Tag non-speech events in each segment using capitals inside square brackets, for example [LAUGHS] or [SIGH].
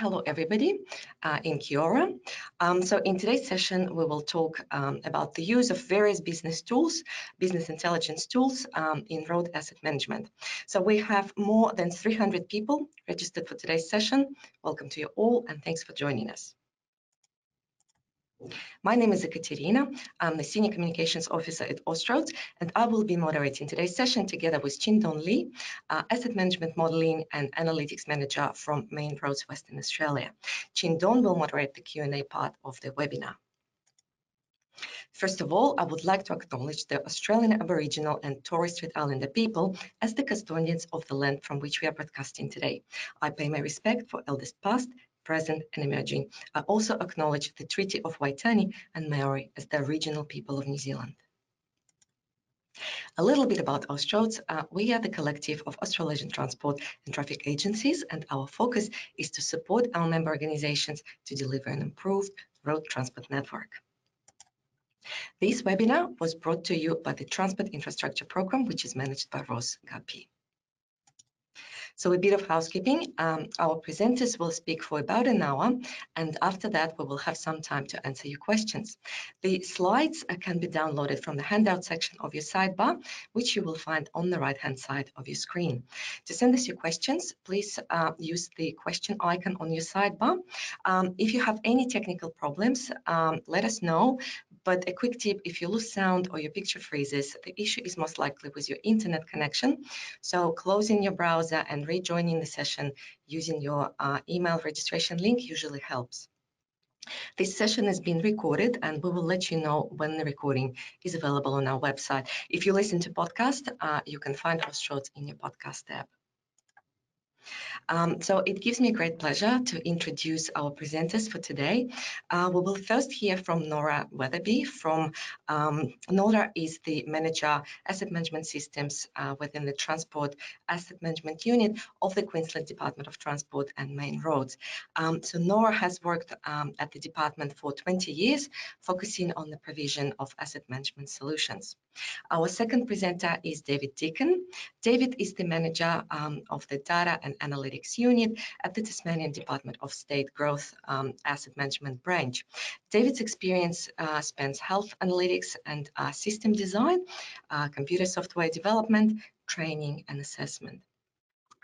Hello, everybody uh, in kia ora. Um, so in today's session, we will talk um, about the use of various business tools, business intelligence tools um, in road asset management. So we have more than 300 people registered for today's session. Welcome to you all and thanks for joining us. My name is Ekaterina. I'm the Senior Communications Officer at Austroads, and I will be moderating today's session together with Chin Don Lee, uh, Asset Management Modeling and Analytics Manager from Main Roads Western Australia. Chin Don will moderate the Q&A part of the webinar. First of all, I would like to acknowledge the Australian Aboriginal and Torres Strait Islander people as the custodians of the land from which we are broadcasting today. I pay my respect for elders past, present and emerging. I also acknowledge the Treaty of Waitangi and Maori as the regional people of New Zealand. A little bit about Austroads. Uh, we are the collective of Australasian transport and traffic agencies, and our focus is to support our member organizations to deliver an improved road transport network. This webinar was brought to you by the Transport Infrastructure Program, which is managed by Ross Guppy. So a bit of housekeeping. Um, our presenters will speak for about an hour, and after that, we will have some time to answer your questions. The slides uh, can be downloaded from the handout section of your sidebar, which you will find on the right-hand side of your screen. To send us your questions, please uh, use the question icon on your sidebar. Um, if you have any technical problems, um, let us know. But a quick tip, if you lose sound or your picture freezes, the issue is most likely with your internet connection. So closing your browser and rejoining the session using your uh, email registration link usually helps. This session has been recorded and we will let you know when the recording is available on our website. If you listen to podcast, uh, you can find Austroads in your podcast app. Um, so it gives me great pleasure to introduce our presenters for today. Uh, we will first hear from Nora Weatherby from, um, Nora is the manager asset management systems uh, within the transport asset management unit of the Queensland Department of Transport and Main Roads. Um, so Nora has worked um, at the department for 20 years, focusing on the provision of asset management solutions. Our second presenter is David Deacon. David is the manager um, of the Data and Analytics Unit at the Tasmanian Department of State Growth um, Asset Management Branch. David's experience uh, spans health analytics and uh, system design, uh, computer software development, training and assessment.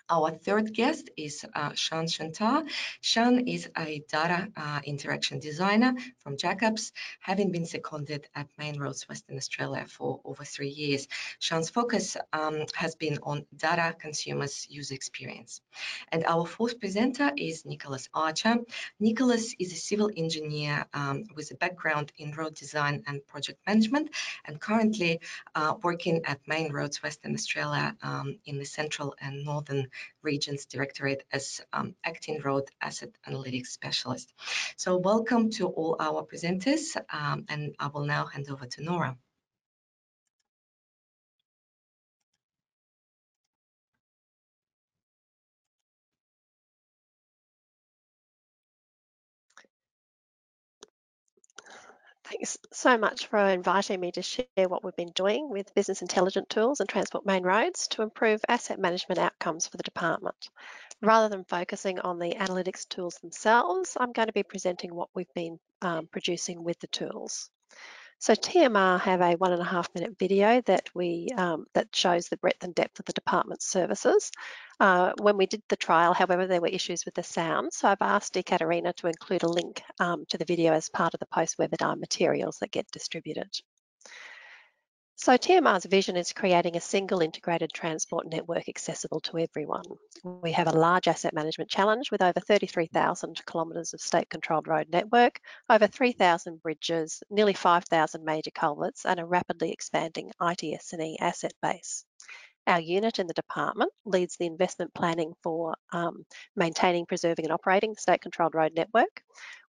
Our third guest is uh, Shan Shantar. Shan is a data uh, interaction designer from Jacobs, having been seconded at Main Roads Western Australia for over three years. Shan's focus um, has been on data consumers user experience. And our fourth presenter is Nicholas Archer. Nicholas is a civil engineer um, with a background in road design and project management and currently uh, working at Main Roads Western Australia um, in the central and northern Regions Directorate as um, Acting Road Asset Analytics Specialist. So welcome to all our presenters, um, and I will now hand over to Nora. Thanks so much for inviting me to share what we've been doing with business intelligence tools and transport main roads to improve asset management outcomes for the department. Rather than focusing on the analytics tools themselves, I'm going to be presenting what we've been um, producing with the tools. So TMR have a one and a half minute video that we um, that shows the breadth and depth of the department's services. Uh, when we did the trial, however, there were issues with the sound, so I've asked Ekaterina to include a link um, to the video as part of the post-webinar materials that get distributed. So TMR's vision is creating a single integrated transport network accessible to everyone. We have a large asset management challenge with over 33,000 kilometres of state-controlled road network, over 3,000 bridges, nearly 5,000 major culverts and a rapidly expanding ITS&E asset base. Our unit in the department leads the investment planning for um, maintaining, preserving and operating the state-controlled road network.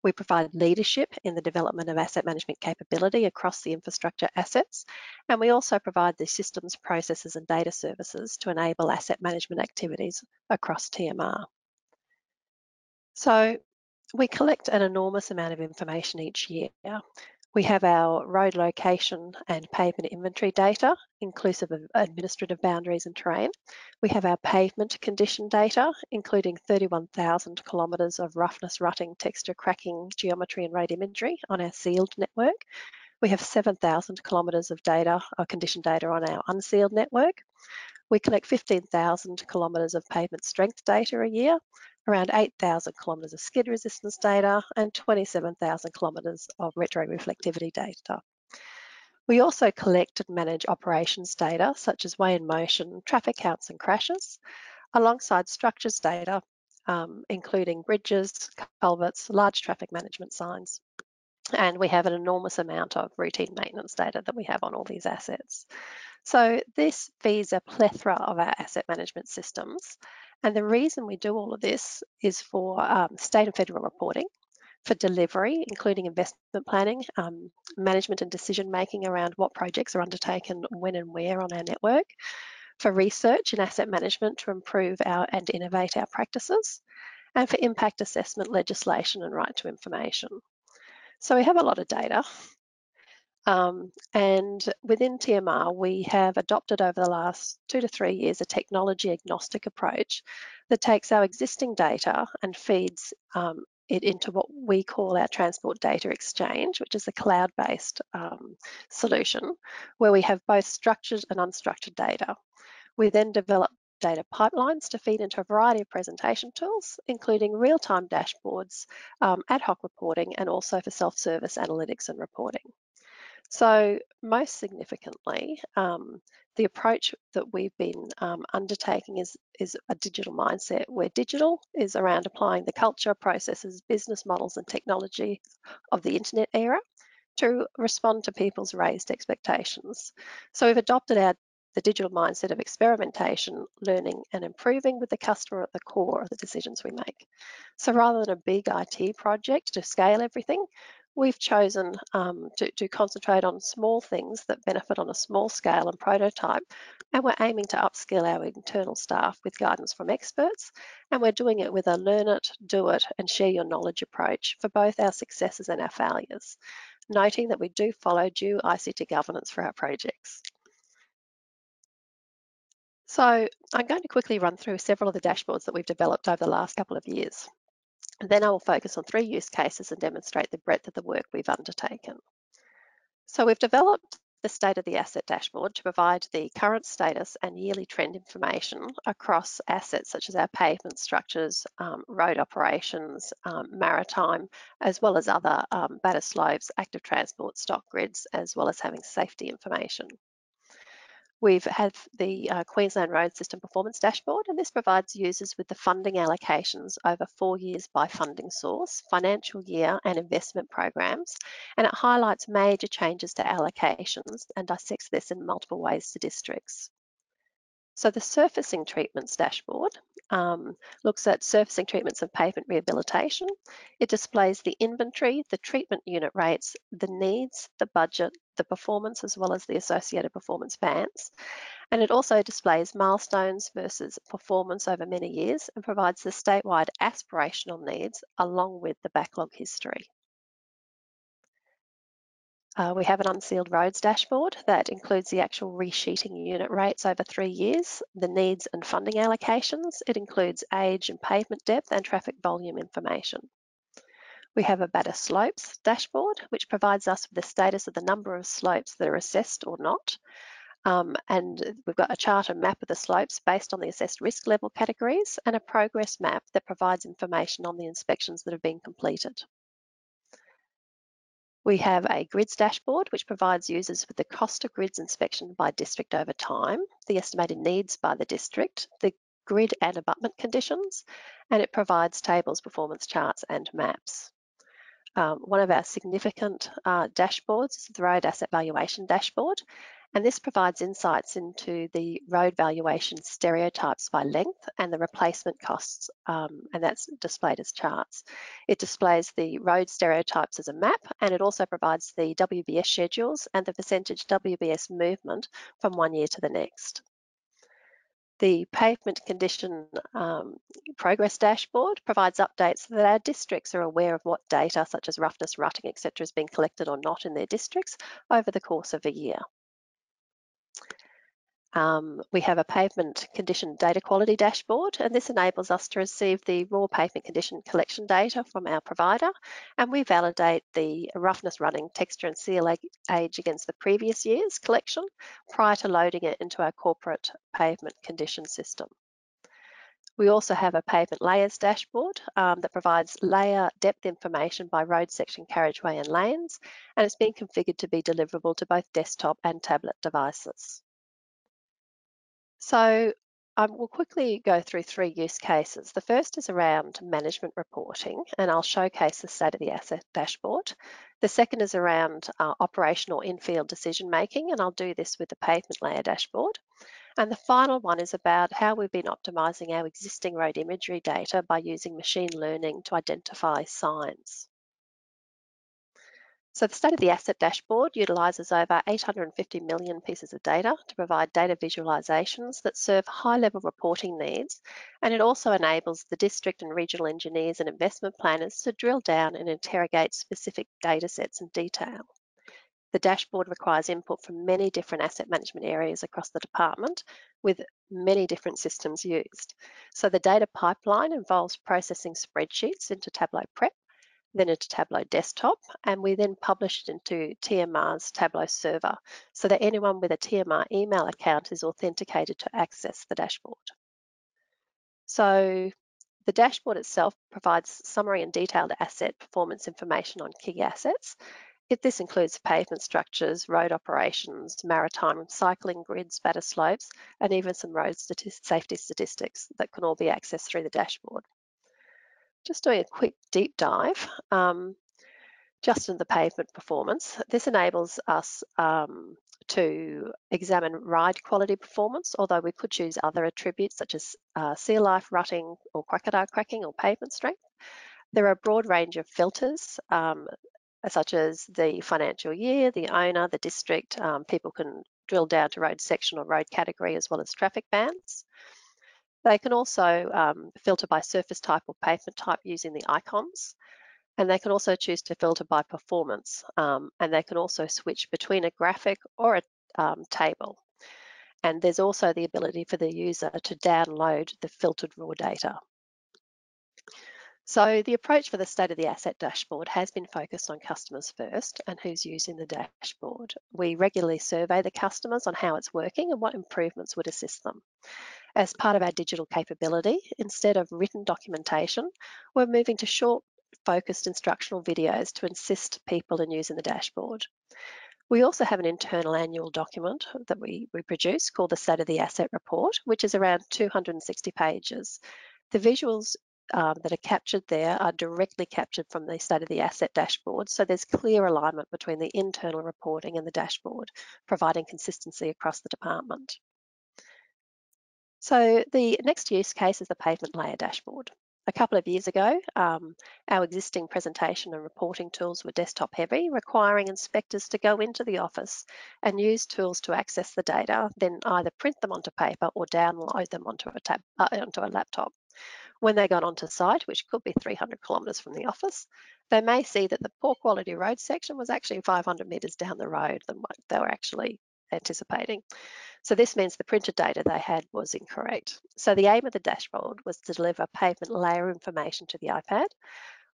We provide leadership in the development of asset management capability across the infrastructure assets, and we also provide the systems, processes and data services to enable asset management activities across TMR. So we collect an enormous amount of information each year. We have our road location and pavement inventory data, inclusive of administrative boundaries and terrain. We have our pavement condition data, including 31,000 kilometres of roughness, rutting, texture, cracking, geometry and road imagery on our sealed network. We have 7,000 kilometres of data, or condition data on our unsealed network. We collect 15,000 kilometres of pavement strength data a year, around 8,000 kilometres of skid resistance data, and 27,000 kilometres of retroreflectivity data. We also collect and manage operations data such as weigh in motion, traffic counts and crashes, alongside structures data, um, including bridges, culverts, large traffic management signs. And we have an enormous amount of routine maintenance data that we have on all these assets. So this feeds a plethora of our asset management systems. And the reason we do all of this is for um, state and federal reporting, for delivery, including investment planning, um, management and decision making around what projects are undertaken when and where on our network, for research and asset management to improve our and innovate our practices, and for impact assessment legislation and right to information. So we have a lot of data um, and within TMR, we have adopted over the last two to three years a technology agnostic approach that takes our existing data and feeds um, it into what we call our Transport Data Exchange, which is a cloud-based um, solution where we have both structured and unstructured data. We then develop data pipelines to feed into a variety of presentation tools, including real-time dashboards, um, ad hoc reporting, and also for self-service analytics and reporting. So most significantly, um, the approach that we've been um, undertaking is, is a digital mindset where digital is around applying the culture, processes, business models and technology of the internet era to respond to people's raised expectations. So we've adopted our the digital mindset of experimentation, learning and improving with the customer at the core of the decisions we make. So rather than a big IT project to scale everything, we've chosen um, to, to, concentrate on small things that benefit on a small scale and prototype. And we're aiming to upskill our internal staff with guidance from experts. And we're doing it with a learn it, do it, and share your knowledge approach for both our successes and our failures, noting that we do follow due ICT governance for our projects. So I'm going to quickly run through several of the dashboards that we've developed over the last couple of years. Then I will focus on three use cases and demonstrate the breadth of the work we've undertaken. So we've developed the state of the asset dashboard to provide the current status and yearly trend information across assets such as our pavement structures, um, road operations, um, maritime, as well as other um, batter slopes, active transport, stock grids, as well as having safety information. We've had the uh, Queensland Road System Performance Dashboard, and this provides users with the funding allocations over four years by funding source, financial year, and investment programs. And it highlights major changes to allocations and dissects this in multiple ways to districts. So the surfacing treatments dashboard um, looks at surfacing treatments and pavement rehabilitation. It displays the inventory, the treatment unit rates, the needs, the budget, the performance, as well as the associated performance bands. And it also displays milestones versus performance over many years and provides the statewide aspirational needs along with the backlog history. Uh, we have an unsealed roads dashboard that includes the actual resheeting unit rates over three years, the needs and funding allocations. It includes age and pavement depth and traffic volume information. We have a batter slopes dashboard, which provides us with the status of the number of slopes that are assessed or not. Um, and we've got a chart and map of the slopes based on the assessed risk level categories and a progress map that provides information on the inspections that have been completed. We have a grids dashboard, which provides users with the cost of grids inspection by district over time, the estimated needs by the district, the grid and abutment conditions, and it provides tables, performance charts and maps. Um, one of our significant uh, dashboards is the Road Asset Valuation Dashboard, and this provides insights into the road valuation stereotypes by length and the replacement costs, um, and that's displayed as charts. It displays the road stereotypes as a map, and it also provides the WBS schedules and the percentage WBS movement from one year to the next. The pavement condition um, progress dashboard provides updates so that our districts are aware of what data such as roughness, rutting, etc. is being collected or not in their districts over the course of a year. Um, we have a pavement condition data quality dashboard, and this enables us to receive the raw pavement condition collection data from our provider, and we validate the roughness rutting texture and seal age against the previous year's collection prior to loading it into our corporate pavement condition system. We also have a pavement layers dashboard um, that provides layer depth information by road section, carriageway and lanes, and it's been configured to be deliverable to both desktop and tablet devices. So um, we'll quickly go through three use cases. The first is around management reporting, and I'll showcase the state of the asset dashboard. The second is around uh, operational in-field decision making, and I'll do this with the pavement layer dashboard. And the final one is about how we've been optimising our existing road imagery data by using machine learning to identify signs. So the state of the asset dashboard utilises over 850 million pieces of data to provide data visualisations that serve high-level reporting needs, and it also enables the district and regional engineers and investment planners to drill down and interrogate specific data sets in detail. The dashboard requires input from many different asset management areas across the department with many different systems used. So the data pipeline involves processing spreadsheets into Tableau Prep then into Tableau Desktop, and we then publish it into TMR's Tableau server so that anyone with a TMR email account is authenticated to access the dashboard. So the dashboard itself provides summary and detailed asset performance information on key assets. If this includes pavement structures, road operations, maritime cycling grids, batter slopes, and even some road stati safety statistics that can all be accessed through the dashboard. Just doing a quick deep dive, um, just in the pavement performance. This enables us um, to examine ride quality performance, although we could choose other attributes such as uh, seal life, rutting, or crocodile cracking, or pavement strength. There are a broad range of filters, um, such as the financial year, the owner, the district. Um, people can drill down to road section or road category as well as traffic bands. They can also um, filter by surface type or pavement type using the icons. And they can also choose to filter by performance. Um, and they can also switch between a graphic or a um, table. And there's also the ability for the user to download the filtered raw data. So the approach for the state of the asset dashboard has been focused on customers first and who's using the dashboard. We regularly survey the customers on how it's working and what improvements would assist them. As part of our digital capability, instead of written documentation, we're moving to short, focused instructional videos to assist people in using the dashboard. We also have an internal annual document that we, we produce called the State of the Asset Report, which is around 260 pages. The visuals um, that are captured there are directly captured from the State of the Asset dashboard, so there's clear alignment between the internal reporting and the dashboard, providing consistency across the department. So the next use case is the pavement layer dashboard. A couple of years ago, um, our existing presentation and reporting tools were desktop heavy, requiring inspectors to go into the office and use tools to access the data, then either print them onto paper or download them onto a, tab, uh, onto a laptop. When they got onto site, which could be 300 kilometres from the office, they may see that the poor quality road section was actually 500 metres down the road than what they were actually anticipating. So this means the printed data they had was incorrect. So the aim of the dashboard was to deliver pavement layer information to the iPad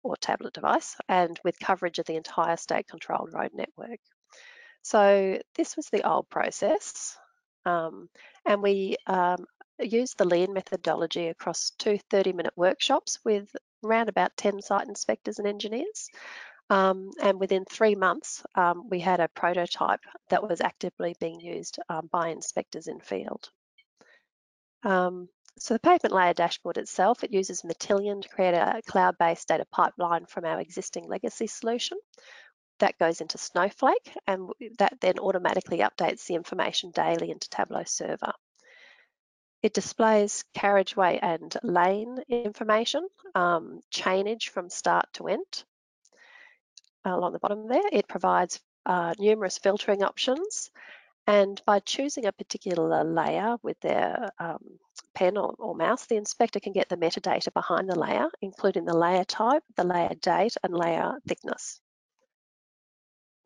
or tablet device and with coverage of the entire state controlled road network. So this was the old process um, and we um, used the lean methodology across two 30 minute workshops with around about 10 site inspectors and engineers. Um, and within three months, um, we had a prototype that was actively being used um, by inspectors in field. Um, so the pavement layer dashboard itself, it uses Matillion to create a cloud-based data pipeline from our existing legacy solution. That goes into Snowflake and that then automatically updates the information daily into Tableau server. It displays carriageway and lane information, um, chainage from start to end, along the bottom there. It provides uh, numerous filtering options And by choosing a particular layer with their um, pen or, or, mouse, the inspector can get the metadata behind the layer, including the layer type, the layer date, and layer thickness.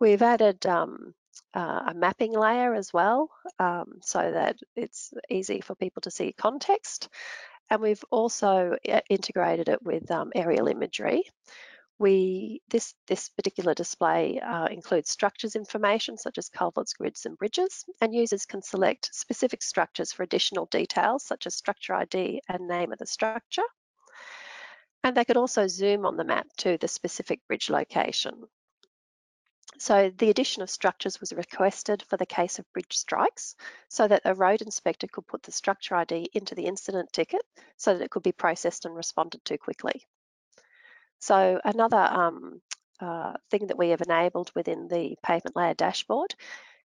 We've added um, uh, a mapping layer as well, um, so that it's easy for people to see context. And we've also uh, integrated it with um, aerial imagery. We this this particular display uh, includes structures information such as culverts, grids, and bridges, and users can select specific structures for additional details such as structure ID and name of the structure. And they could also zoom on the map to the specific bridge location. So the addition of structures was requested for the case of bridge strikes so that a road inspector could put the structure ID into the incident ticket so that it could be processed and responded to quickly. So another um, uh, thing that we have enabled within the pavement layer dashboard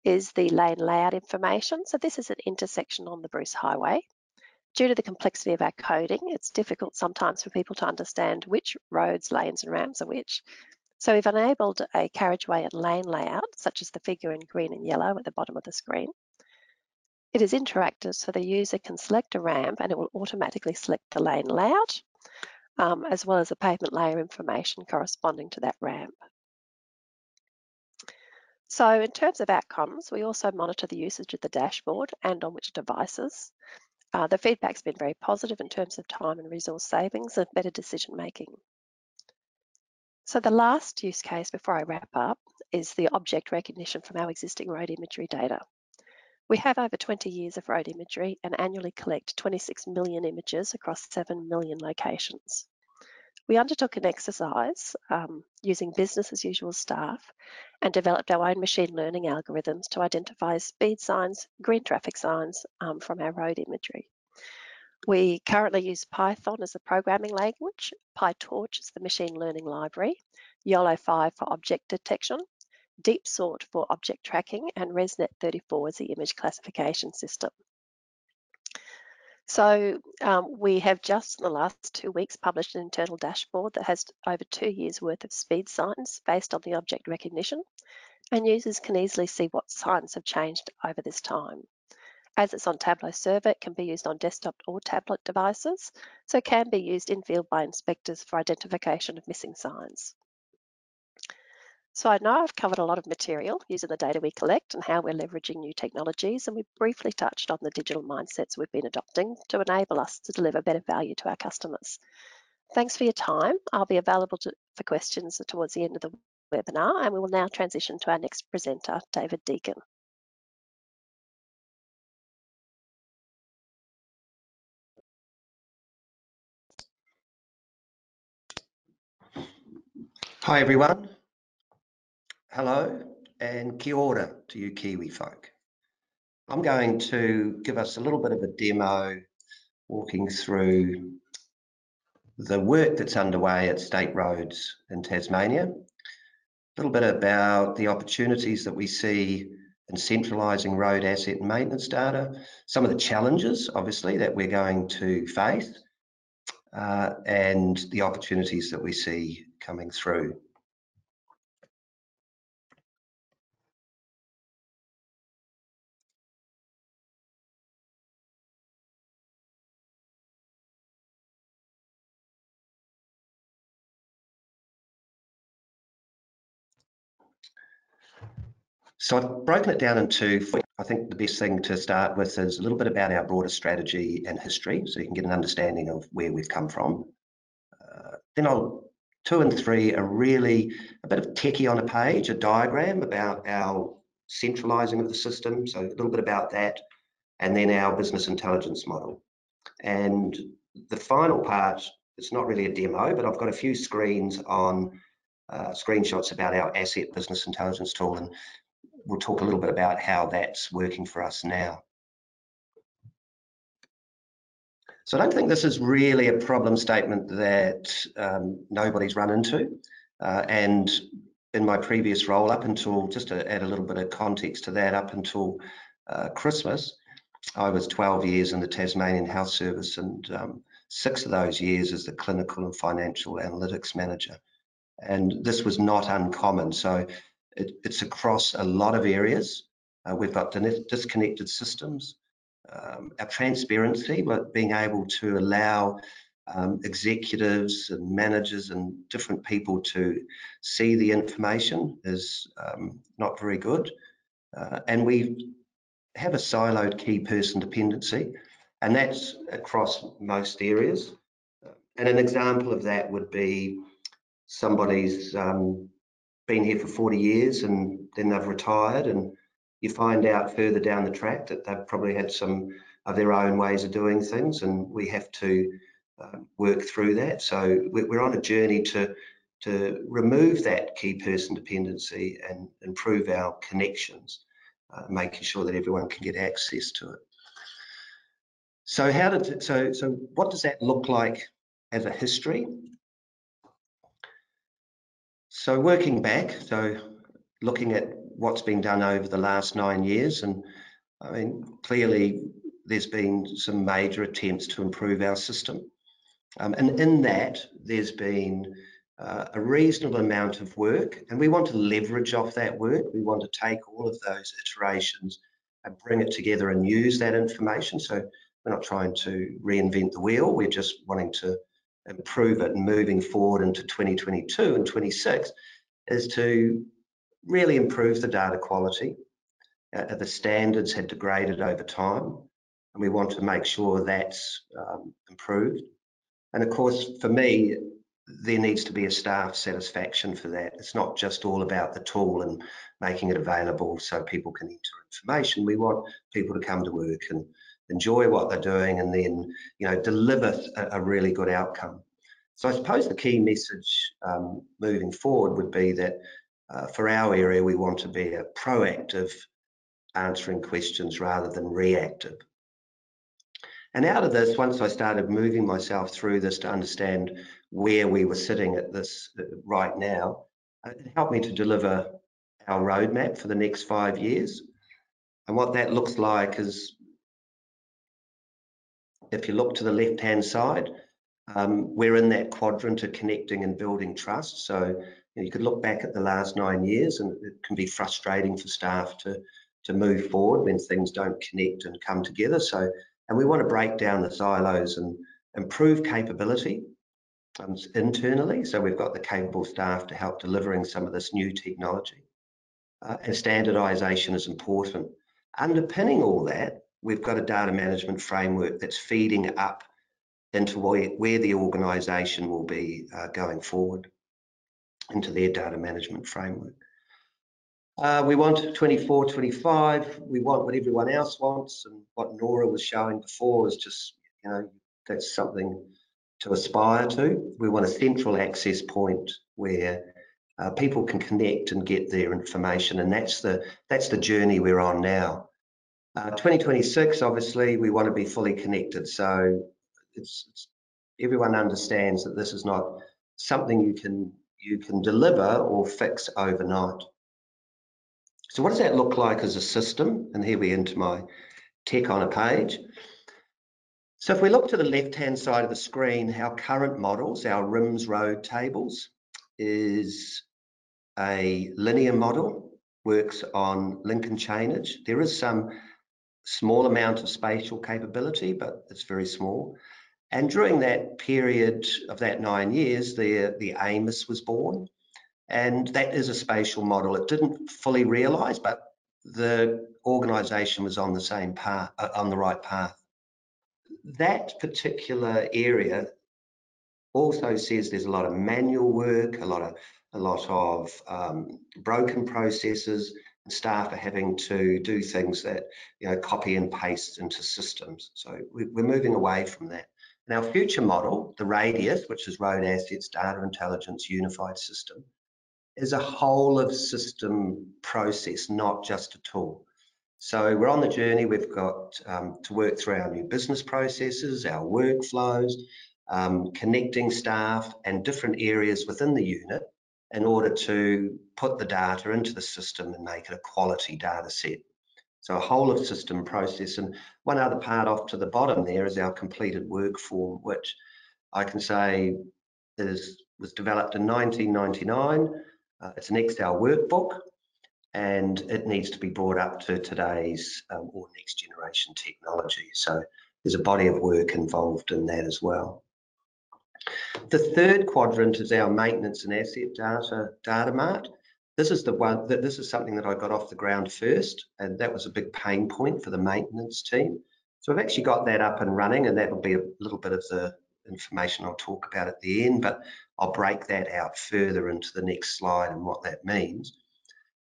is the lane layout information. So this is an intersection on the Bruce Highway. Due to the complexity of our coding, it's difficult sometimes for people to understand which roads, lanes and ramps are which. So we've enabled a carriageway and lane layout, such as the figure in green and yellow at the bottom of the screen. It is interactive, so the user can select a ramp and it will automatically select the lane layout um, as well as the pavement layer information corresponding to that ramp. So in terms of outcomes, we also monitor the usage of the dashboard and on which devices. Uh, the feedback's been very positive in terms of time and resource savings and better decision making. So the last use case before I wrap up is the object recognition from our existing road imagery data. We have over 20 years of road imagery and annually collect 26 million images across 7 million locations. We undertook an exercise um, using business as usual staff and developed our own machine learning algorithms to identify speed signs, green traffic signs um, from our road imagery. We currently use Python as the programming language, PyTorch as the machine learning library, YOLO 5 for object detection, Deep Sort for object tracking, and ResNet34 as the image classification system. So um, we have just in the last two weeks published an internal dashboard that has over two years worth of speed signs based on the object recognition and users can easily see what signs have changed over this time. As it's on Tableau Server, it can be used on desktop or tablet devices, so can be used in field by inspectors for identification of missing signs. So I know I've covered a lot of material using the data we collect and how we're leveraging new technologies, and we briefly touched on the digital mindsets we've been adopting to enable us to deliver better value to our customers. Thanks for your time. I'll be available to, for questions towards the end of the webinar, and we will now transition to our next presenter, David Deacon. Hi everyone, hello and kia ora to you Kiwi folk. I'm going to give us a little bit of a demo walking through the work that's underway at State Roads in Tasmania, a little bit about the opportunities that we see in centralising road asset and maintenance data, some of the challenges obviously that we're going to face uh, and the opportunities that we see coming through. So I've broken it down into, I think the best thing to start with is a little bit about our broader strategy and history, so you can get an understanding of where we've come from. Uh, then I'll, two and three are really a bit of techie on a page, a diagram about our centralizing of the system, so a little bit about that, and then our business intelligence model. And the final part, it's not really a demo, but I've got a few screens on uh, screenshots about our asset business intelligence tool and we'll talk a little bit about how that's working for us now. So I don't think this is really a problem statement that um, nobody's run into. Uh, and in my previous role, up until, just to add a little bit of context to that, up until uh, Christmas, I was 12 years in the Tasmanian Health Service and um, six of those years as the clinical and financial analytics manager. And this was not uncommon. So it, it's across a lot of areas Uh, we've got disconnected systems. Um, our transparency, but being able to allow um, executives and managers and different people to see the information is um, not very good. Uh, and we have a siloed key person dependency, and that's across most areas. And an example of that would be somebody's um, been here for 40 years and then they've retired and you find out further down the track that they've probably had some of their own ways of doing things and we have to uh, work through that. So we're on a journey to, to remove that key person dependency and improve our connections, uh, making sure that everyone can get access to it. So how did so so what does that look like as a history? So working back, so looking at what's been done over the last nine years, and I mean clearly there's been some major attempts to improve our system. Um, and in that, there's been uh, a reasonable amount of work, and we want to leverage off that work. We want to take all of those iterations and bring it together and use that information. So we're not trying to reinvent the wheel, we're just wanting to improve it moving forward into 2022 and 26 is to really improve the data quality. Uh, the standards had degraded over time and we want to make sure that's um, improved. And of course, for me, there needs to be a staff satisfaction for that. It's not just all about the tool and making it available so people can enter information. We want people to come to work and enjoy what they're doing and then, you know, deliver a, a really good outcome. So I suppose the key message um, moving forward would be that uh, for our area, we want to be a proactive answering questions rather than reactive. And out of this, once I started moving myself through this to understand where we were sitting at this uh, right now, it helped me to deliver our roadmap for the next five years. And what that looks like is, if you look to the left-hand side, um, we're in that quadrant of connecting and building trust. So you, know, you could look back at the last nine years and it can be frustrating for staff to, to move forward when things don't connect and come together. So and we want to break down the silos and improve capability um, internally. So we've got the capable staff to help delivering some of this new technology. Uh, and standardization is important. Underpinning all that, we've got a data management framework that's feeding up into where, the organization will be uh, going forward into their data management framework. Uh, we want 24, 25. We want what everyone else wants. And what Nora was showing before is just, you know, that's something to aspire to. We want a central access point where uh, people can connect and get their information. And that's the, that's the journey we're on now. Uh, 2026, obviously, we want to be fully connected. So it's, it's everyone understands that this is not something you can you can deliver or fix overnight. So what does that look like as a system? And here we enter my tech on a page. So if we look to the left-hand side of the screen, our current models, our RIMS road tables, is a linear model, works on Lincoln chainage. There is some small amount of spatial capability, but it's very small. And during that period of that nine years, the, the AMOS was born. And that is a spatial model. It didn't fully realize, but the organization was on the same path, uh, on the right path. That particular area also says there's a lot of manual work, a lot of a lot of um, broken processes, staff are having to do things that you know copy and paste into systems. So we're moving away from that. And our future model, the RADIUS, which is Road Assets Data Intelligence Unified System, is a whole of system process, not just a tool. So we're on the journey. We've got um, to work through our new business processes, our workflows, um, connecting staff and different areas within the unit in order to put the data into the system and make it a quality data set. So a whole of system process. And one other part off to the bottom there is our completed work form, which I can say is was developed in 1999 uh, it's an Excel workbook and it needs to be brought up to today's um, or next generation technology. So there's a body of work involved in that as well. The third quadrant is our maintenance and asset data data mart. This is the one that this is something that I got off the ground first, and that was a big pain point for the maintenance team. So I've actually got that up and running, and that will be a little bit of the information I'll talk about at the end, but I'll break that out further into the next slide and what that means.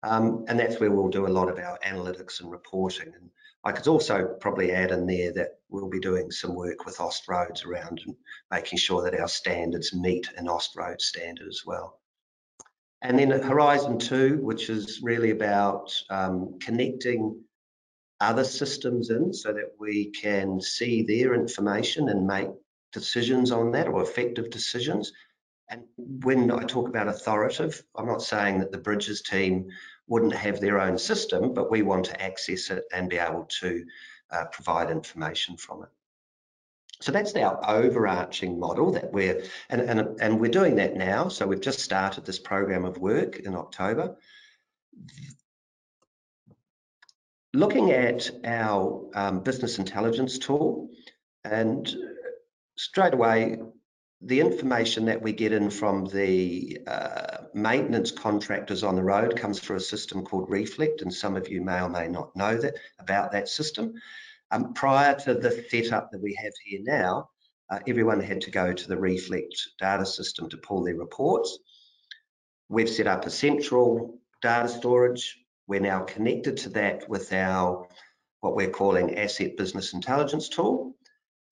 Um, and that's where we'll do a lot of our analytics and reporting. And I could also probably add in there that we'll be doing some work with Austroads around making sure that our standards meet an Austroad standard as well. And then Horizon 2, which is really about um, connecting other systems in so that we can see their information and make decisions on that or effective decisions. And when I talk about authoritative, I'm not saying that the Bridges team wouldn't have their own system, but we want to access it and be able to uh, provide information from it. So that's our overarching model that we're, and, and, and we're doing that now. So we've just started this program of work in October. Looking at our um, business intelligence tool, and straight away, the information that we get in from the uh, maintenance contractors on the road comes through a system called Reflect, and some of you may or may not know that about that system. Um, prior to the setup that we have here now, uh, everyone had to go to the Reflect data system to pull their reports. We've set up a central data storage. We're now connected to that with our what we're calling asset business intelligence tool.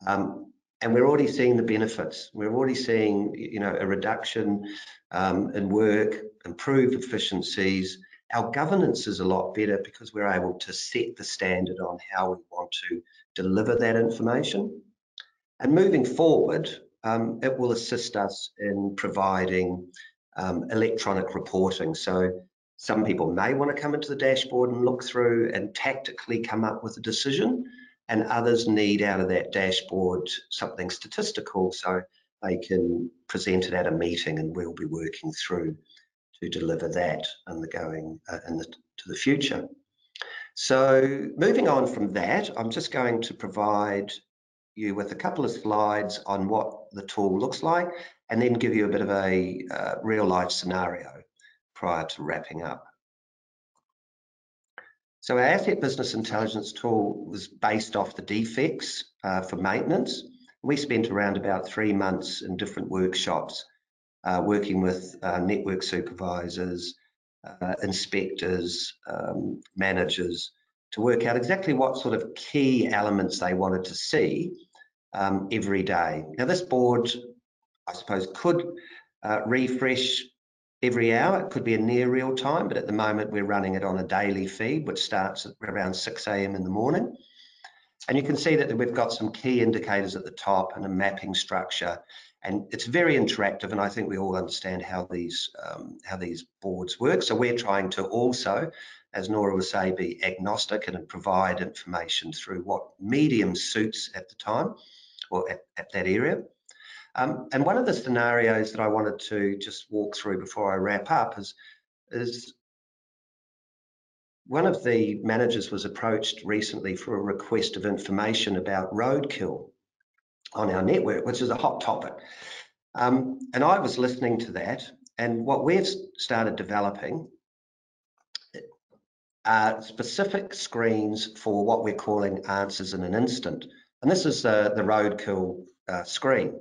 Um, and we're already seeing the benefits. We're already seeing, you know, a reduction um, in work, improved efficiencies. Our governance is a lot better because we're able to set the standard on how we want to deliver that information. And moving forward, um, it will assist us in providing um, electronic reporting. So some people may want to come into the dashboard and look through and tactically come up with a decision and others need out of that dashboard something statistical so they can present it at a meeting and we'll be working through to deliver that in the going uh, in the, to the future. So moving on from that, I'm just going to provide you with a couple of slides on what the tool looks like and then give you a bit of a uh, real life scenario prior to wrapping up. So our asset business intelligence tool was based off the defects uh, for maintenance. We spent around about three months in different workshops uh, working with uh, network supervisors, uh, inspectors, um, managers to work out exactly what sort of key elements they wanted to see um, every day. Now this board, I suppose, could uh, refresh every hour. It could be a near real time, but at the moment we're running it on a daily feed, which starts at around 6 a.m. in the morning. And you can see that we've got some key indicators at the top and a mapping structure. And it's very interactive, and I think we all understand how these um, how these boards work. So we're trying to also, as Nora would say, be agnostic and provide information through what medium suits at the time or at, at that area. Um, and one of the scenarios that I wanted to just walk through before I wrap up is, is one of the managers was approached recently for a request of information about roadkill on our network, which is a hot topic. Um, and I was listening to that, and what we've started developing are specific screens for what we're calling answers in an instant. And this is uh, the roadkill uh, screen.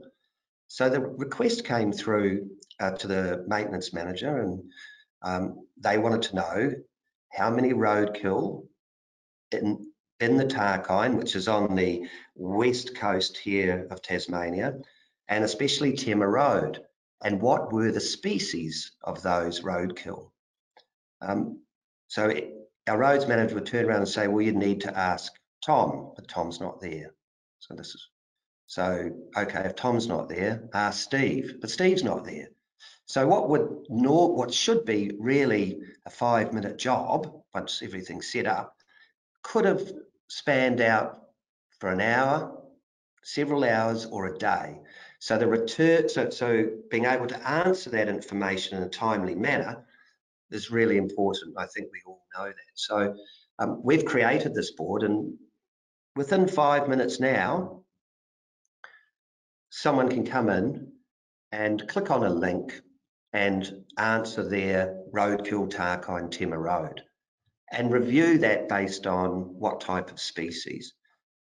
So the request came through uh, to the maintenance manager and um, they wanted to know how many roadkill in, in the Tarkine, which is on the west coast here of Tasmania, and especially Temma Road, and what were the species of those roadkill. Um, so it, our roads manager would turn around and say, well, you need to ask Tom, but Tom's not there. So this is so, okay, if Tom's not there, ask Steve, but Steve's not there. So what would nor what should be really a five minute job once everything's set up could have spanned out for an hour, several hours, or a day. So the return, so, so being able to answer that information in a timely manner is really important. I think we all know that. So um, we've created this board and within five minutes now, someone can come in and click on a link and answer their roadkill Tarkine Temma Road and review that based on what type of species.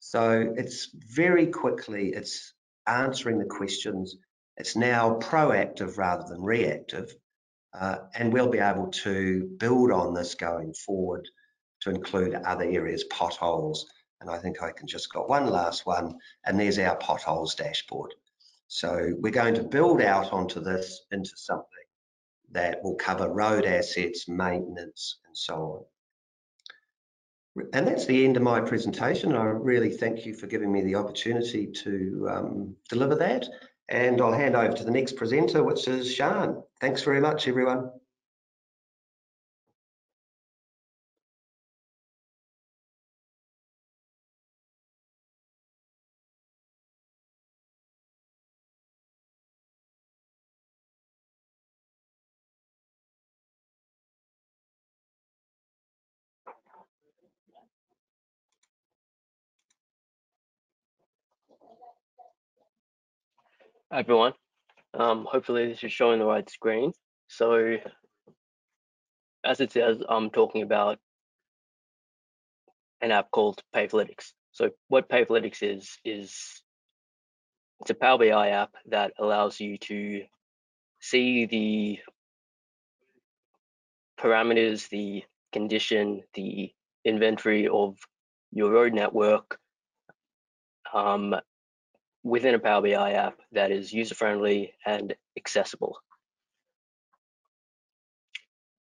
So it's very quickly, it's answering the questions. It's now proactive rather than reactive. Uh, and we'll be able to build on this going forward to include other areas, potholes. And I think I can just got one last one, and there's our potholes dashboard. So we're going to build out onto this into something that will cover road assets, maintenance, and so on. And that's the end of my presentation. I really thank you for giving me the opportunity to um, deliver that. And I'll hand over to the next presenter, which is Sean. Thanks very much, everyone. Everyone. Um, hopefully this is showing the right screen. So as it says, I'm talking about an app called Pavelytics. So what Pavelytics is, is it's a Power BI app that allows you to see the parameters, the condition, the inventory of your road network um, within a Power BI app that is user-friendly and accessible.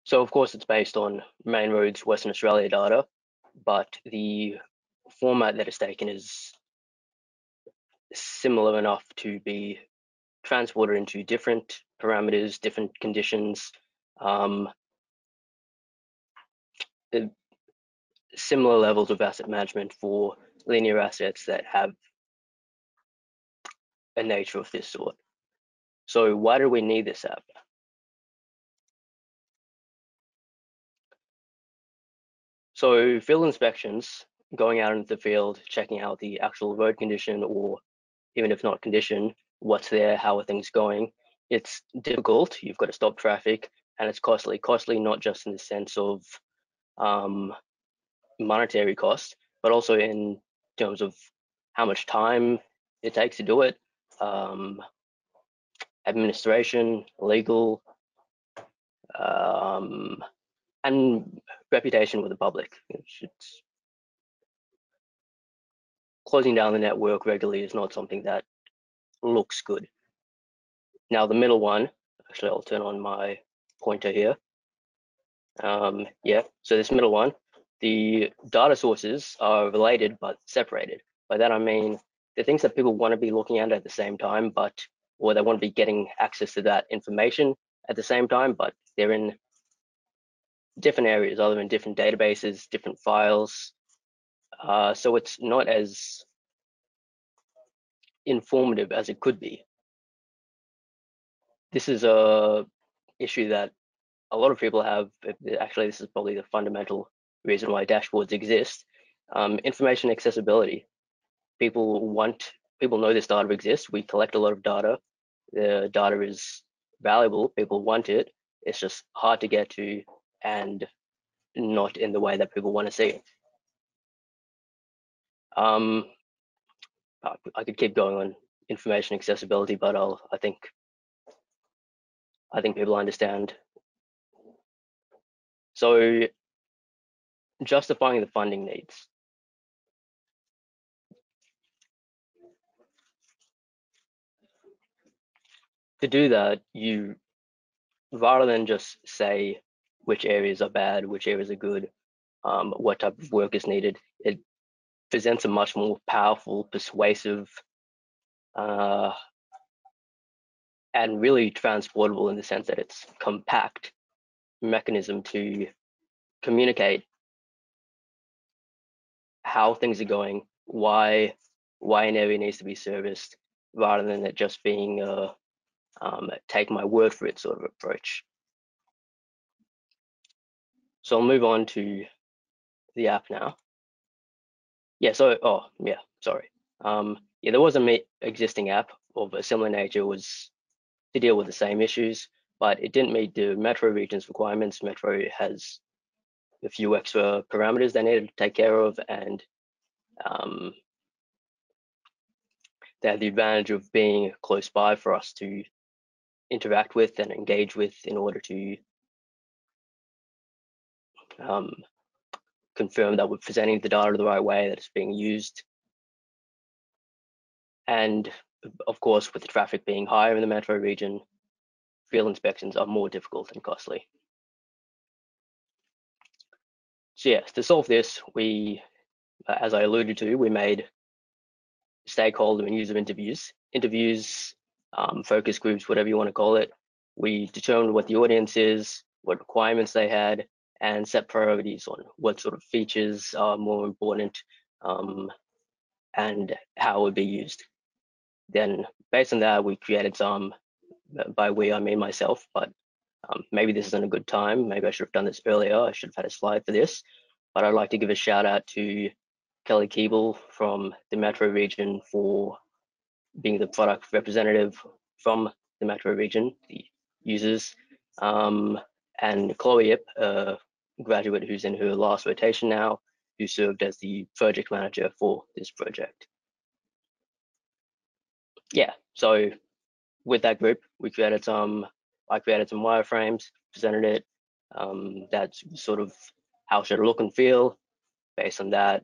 So of course it's based on Main Roads Western Australia data, but the format that is taken is similar enough to be transported into different parameters, different conditions, um, similar levels of asset management for linear assets that have a nature of this sort. So why do we need this app? So field inspections, going out into the field, checking out the actual road condition or even if not condition, what's there, how are things going. It's difficult, you've got to stop traffic and it's costly. Costly not just in the sense of um, monetary cost, but also in terms of how much time it takes to do it, um, administration, legal, um, and reputation with the public. It's, closing down the network regularly is not something that looks good. Now the middle one, actually I'll turn on my pointer here. Um, yeah, so this middle one, the data sources are related but separated. By that I mean the things that people want to be looking at at the same time, but or they want to be getting access to that information at the same time, but they're in different areas, either in different databases, different files. Uh, so it's not as informative as it could be. This is a issue that a lot of people have. Actually, this is probably the fundamental reason why dashboards exist. Um, information accessibility people want people know this data exists. We collect a lot of data. The data is valuable. People want it. It's just hard to get to and not in the way that people want to see it. Um, I could keep going on information accessibility, but I'll, I think, I think people understand. So justifying the funding needs. To do that, you rather than just say which areas are bad, which areas are good, um, what type of work is needed, it presents a much more powerful, persuasive, uh, and really transportable in the sense that it's compact mechanism to communicate how things are going, why why an area needs to be serviced, rather than it just being uh, um, take my word for it sort of approach. so I'll move on to the app now. Yeah, so, oh, yeah, sorry. Um, yeah, there was a existing app of a similar nature was to deal with the same issues, but it didn't meet the Metro region's requirements. Metro has a few extra parameters they needed to take care of, and um, they had the advantage of being close by for us to interact with and engage with in order to um, confirm that we're presenting the data the right way, that it's being used. And of course, with the traffic being higher in the metro region, field inspections are more difficult and costly. So yes, to solve this, we, as I alluded to, we made stakeholder and user interviews, interviews, um, focus groups, whatever you want to call it. We determined what the audience is, what requirements they had, and set priorities on what sort of features are more important um, and how it would be used. Then based on that, we created some, by we I mean myself, but um, maybe this isn't a good time. Maybe I should have done this earlier. I should have had a slide for this, but I'd like to give a shout out to Kelly Keeble from the Metro region for being the product representative from the Metro region, the users, um, and Chloe Yip, a graduate who's in her last rotation now, who served as the project manager for this project. Yeah, so with that group, we created some, I created some wireframes, presented it. Um, that's sort of how should it look and feel. Based on that,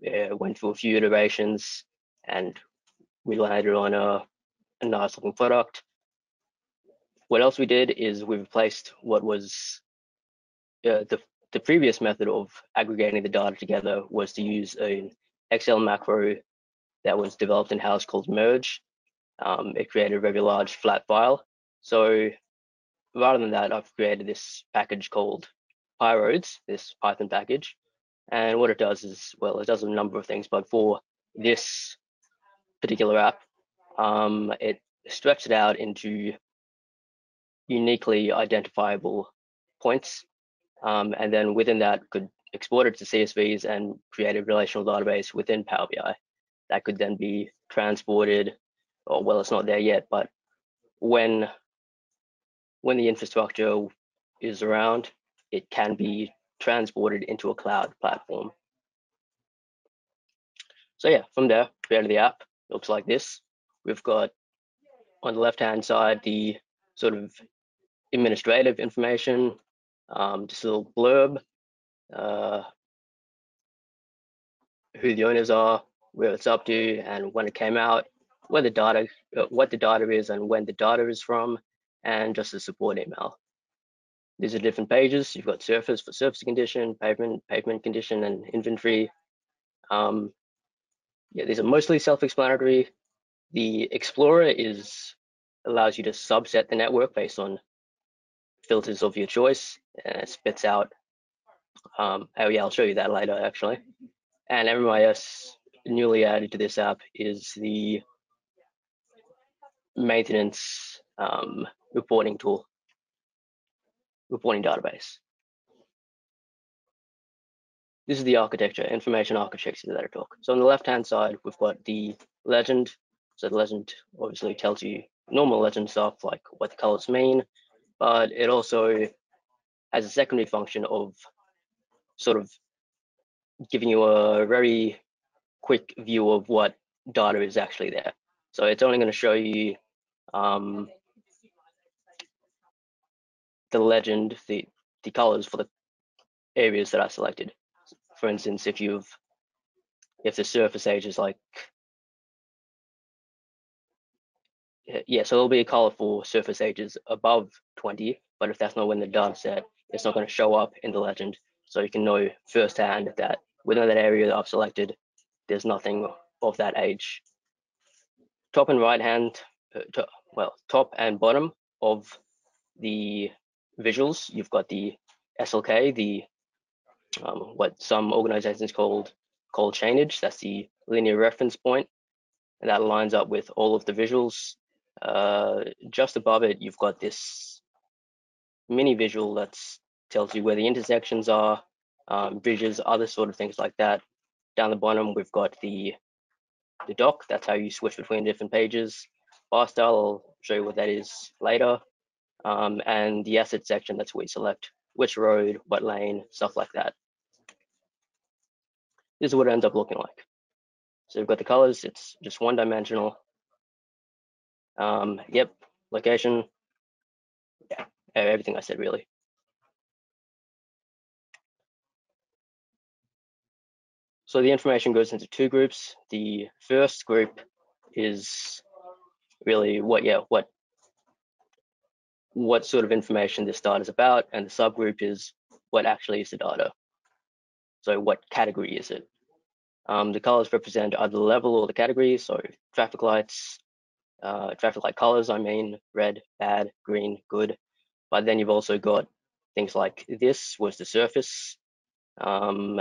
yeah, went through a few iterations and we landed on a, a nice looking product. What else we did is we replaced what was uh, the, the previous method of aggregating the data together was to use an Excel macro that was developed in-house called merge. Um, it created a very large flat file. So rather than that, I've created this package called PyRoads, this Python package. And what it does is, well, it does a number of things, but for this particular app, um, it stretched it out into uniquely identifiable points. Um, and then within that could export it to CSVs and create a relational database within Power BI that could then be transported, or well, it's not there yet, but when when the infrastructure is around, it can be transported into a cloud platform. So yeah, from there, created the app, looks like this. We've got on the left-hand side, the sort of administrative information, um, just a little blurb, uh, who the owners are, where it's up to, and when it came out, where the data, uh, what the data is, and when the data is from, and just a support email. These are different pages. You've got surface for surface condition, pavement, pavement condition, and inventory. Um, yeah, these are mostly self-explanatory. The Explorer is allows you to subset the network based on filters of your choice, and it spits out. Um, oh yeah, I'll show you that later actually. And MMIS newly added to this app is the maintenance um, reporting tool, reporting database. This is the architecture, information architecture that I talk. So on the left-hand side, we've got the legend. So the legend obviously tells you normal legend stuff like what the colors mean, but it also has a secondary function of sort of giving you a very quick view of what data is actually there. So it's only going to show you um, the legend, the, the colors for the areas that I selected. For instance, if you've if the surface age is like yeah, so there'll be a color for surface ages above 20, but if that's not when the data set, it's not going to show up in the legend. So you can know firsthand that within that area that I've selected, there's nothing of that age. Top and right hand, uh, well, top and bottom of the visuals, you've got the SLK, the um, what some organizations called call chainage. That's the linear reference point, and that lines up with all of the visuals. Uh, just above it, you've got this mini visual that tells you where the intersections are, um, bridges, other sort of things like that. Down the bottom, we've got the the dock. That's how you switch between different pages. Bar style, I'll show you what that is later. Um, and the asset section, that's where you select which road, what lane, stuff like that. This is what it ends up looking like. So we've got the colors, it's just one dimensional. Um, yep, location, yeah, everything I said really. So the information goes into two groups. The first group is really what, yeah, what what sort of information this data is about, and the subgroup is what actually is the data. So what category is it? Um, the colors represent either the level or the category. So traffic lights, uh, traffic light colors, I mean, red, bad, green, good. But then you've also got things like this was the surface, um,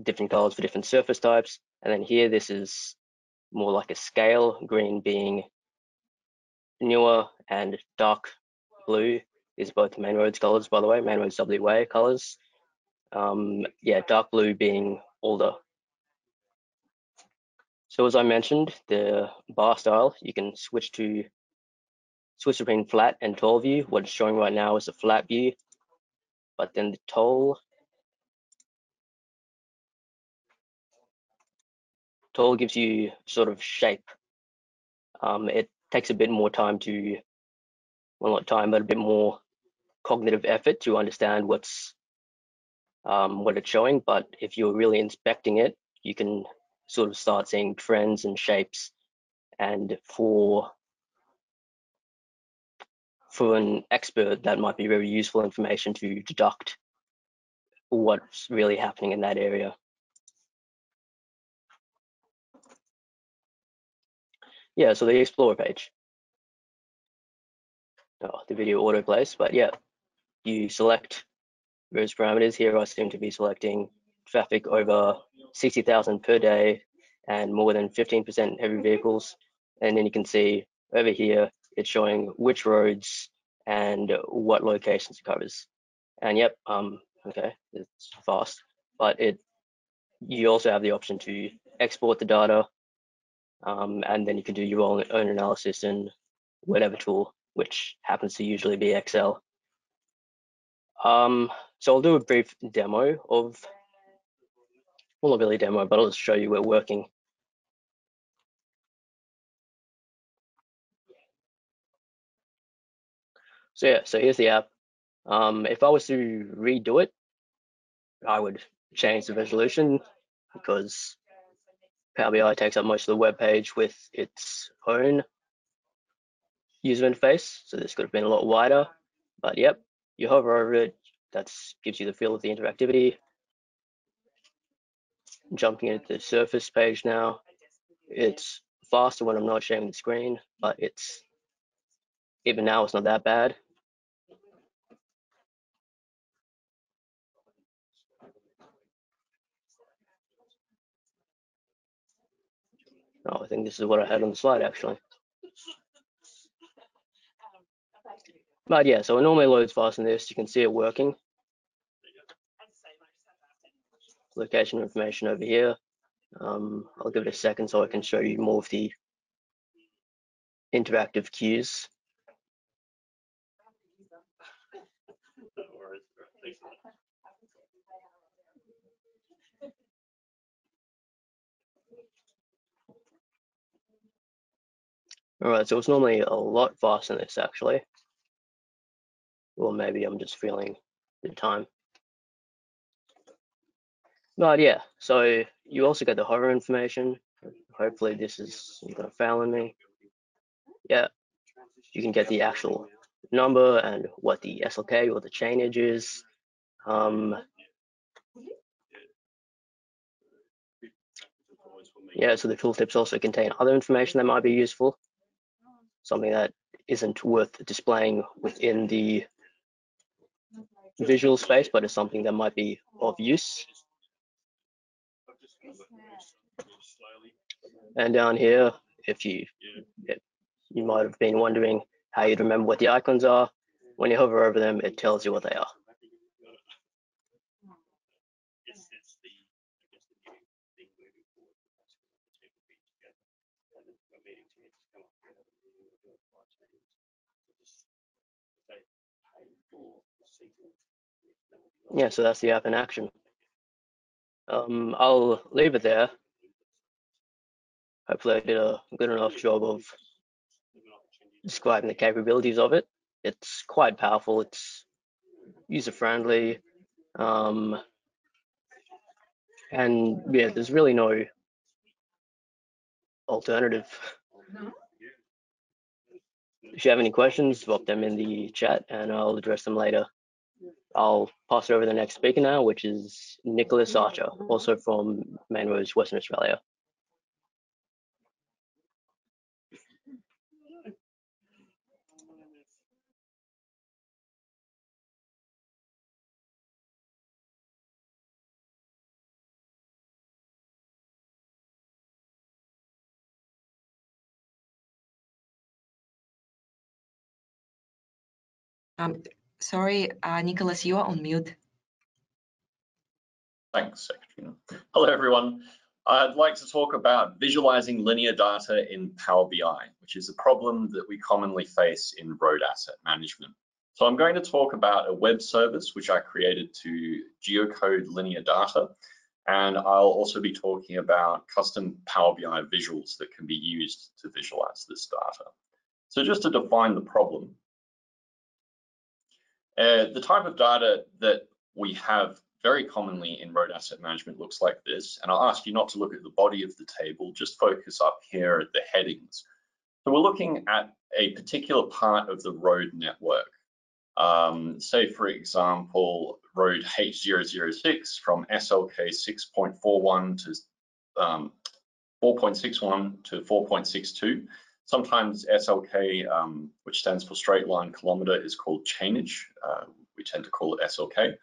different colors for different surface types. And then here, this is more like a scale, green being newer and dark blue is both main roads colors, by the way, main roads WA colors. Um, yeah, dark blue being older. So as I mentioned, the bar style, you can switch to switch between flat and tall view. What it's showing right now is a flat view, but then the tall Tall gives you sort of shape. Um, it takes a bit more time to, well, not time, but a bit more cognitive effort to understand what's um, what it's showing. But if you're really inspecting it, you can sort of start seeing trends and shapes. And for for an expert, that might be very useful information to deduct what's really happening in that area. yeah, so the Explorer page. Oh, the video auto plays, but yeah, you select various parameters. Here I seem to be selecting traffic over 60,000 per day and more than 15% heavy vehicles. And then you can see over here, it's showing which roads and what locations it covers. And yep, um, okay, it's fast, but it you also have the option to export the data um, and then you can do your own, own analysis in whatever tool, which happens to usually be Excel. Um, so I'll do a brief demo of, really demo, but I'll just show you we're working. So yeah, so here's the app. Um, if I was to redo it, I would change the resolution because Power BI takes up most of the web page with its own user interface. So this could have been a lot wider, but yep, you hover over it, that gives you the feel of the interactivity. Jumping into the surface page now, it's faster when I'm not sharing the screen, but it's even now it's not that bad. Oh, I think this is what I had on the slide actually. But yeah, so it normally loads fast in this. You can see it working. Location information over here. Um, I'll give it a second so I can show you more of the interactive cues. All right, so it's normally a lot faster than this actually. Or maybe I'm just feeling the time. But yeah, so you also get the hover information. Hopefully this is gonna fail on me. Yeah, you can get the actual number and what the SLK or the chainage is. Um, yeah, so the tooltips also contain other information that might be useful something that isn't worth displaying within the visual space, but is something that might be of use. And down here, if you you might have been wondering how you'd remember what the icons are, when you hover over them, it tells you what they are. Yeah, so that's the app in action. Um, I'll leave it there. Hopefully I did a good enough job of describing the capabilities of it. It's quite powerful. It's user friendly. Um, and yeah, there's really no alternative. If you have any questions, drop them in the chat and I'll address them later. I'll pass it over to the next speaker now, which is Nicholas Archer, also from Main Roads, Western Australia. Um, sorry, uh, Nicholas, you are on mute. Thanks, Secretary. Hello, everyone. I'd like to talk about visualizing linear data in Power BI, which is a problem that we commonly face in road asset management. So I'm going to talk about a web service which I created to geocode linear data, and I'll also be talking about custom Power BI visuals that can be used to visualize this data. So just to define the problem, uh, the type of data that we have very commonly in road asset management looks like this. And I'll ask you not to look at the body of the table, just focus up here at the headings. So we're looking at a particular part of the road network. Um, say, for example, road H006 from SLK 6.41 to um, 4.61 to 4.62. Sometimes SLK, um, which stands for straight line kilometer, is called chainage. Uh, we tend to call it SLK.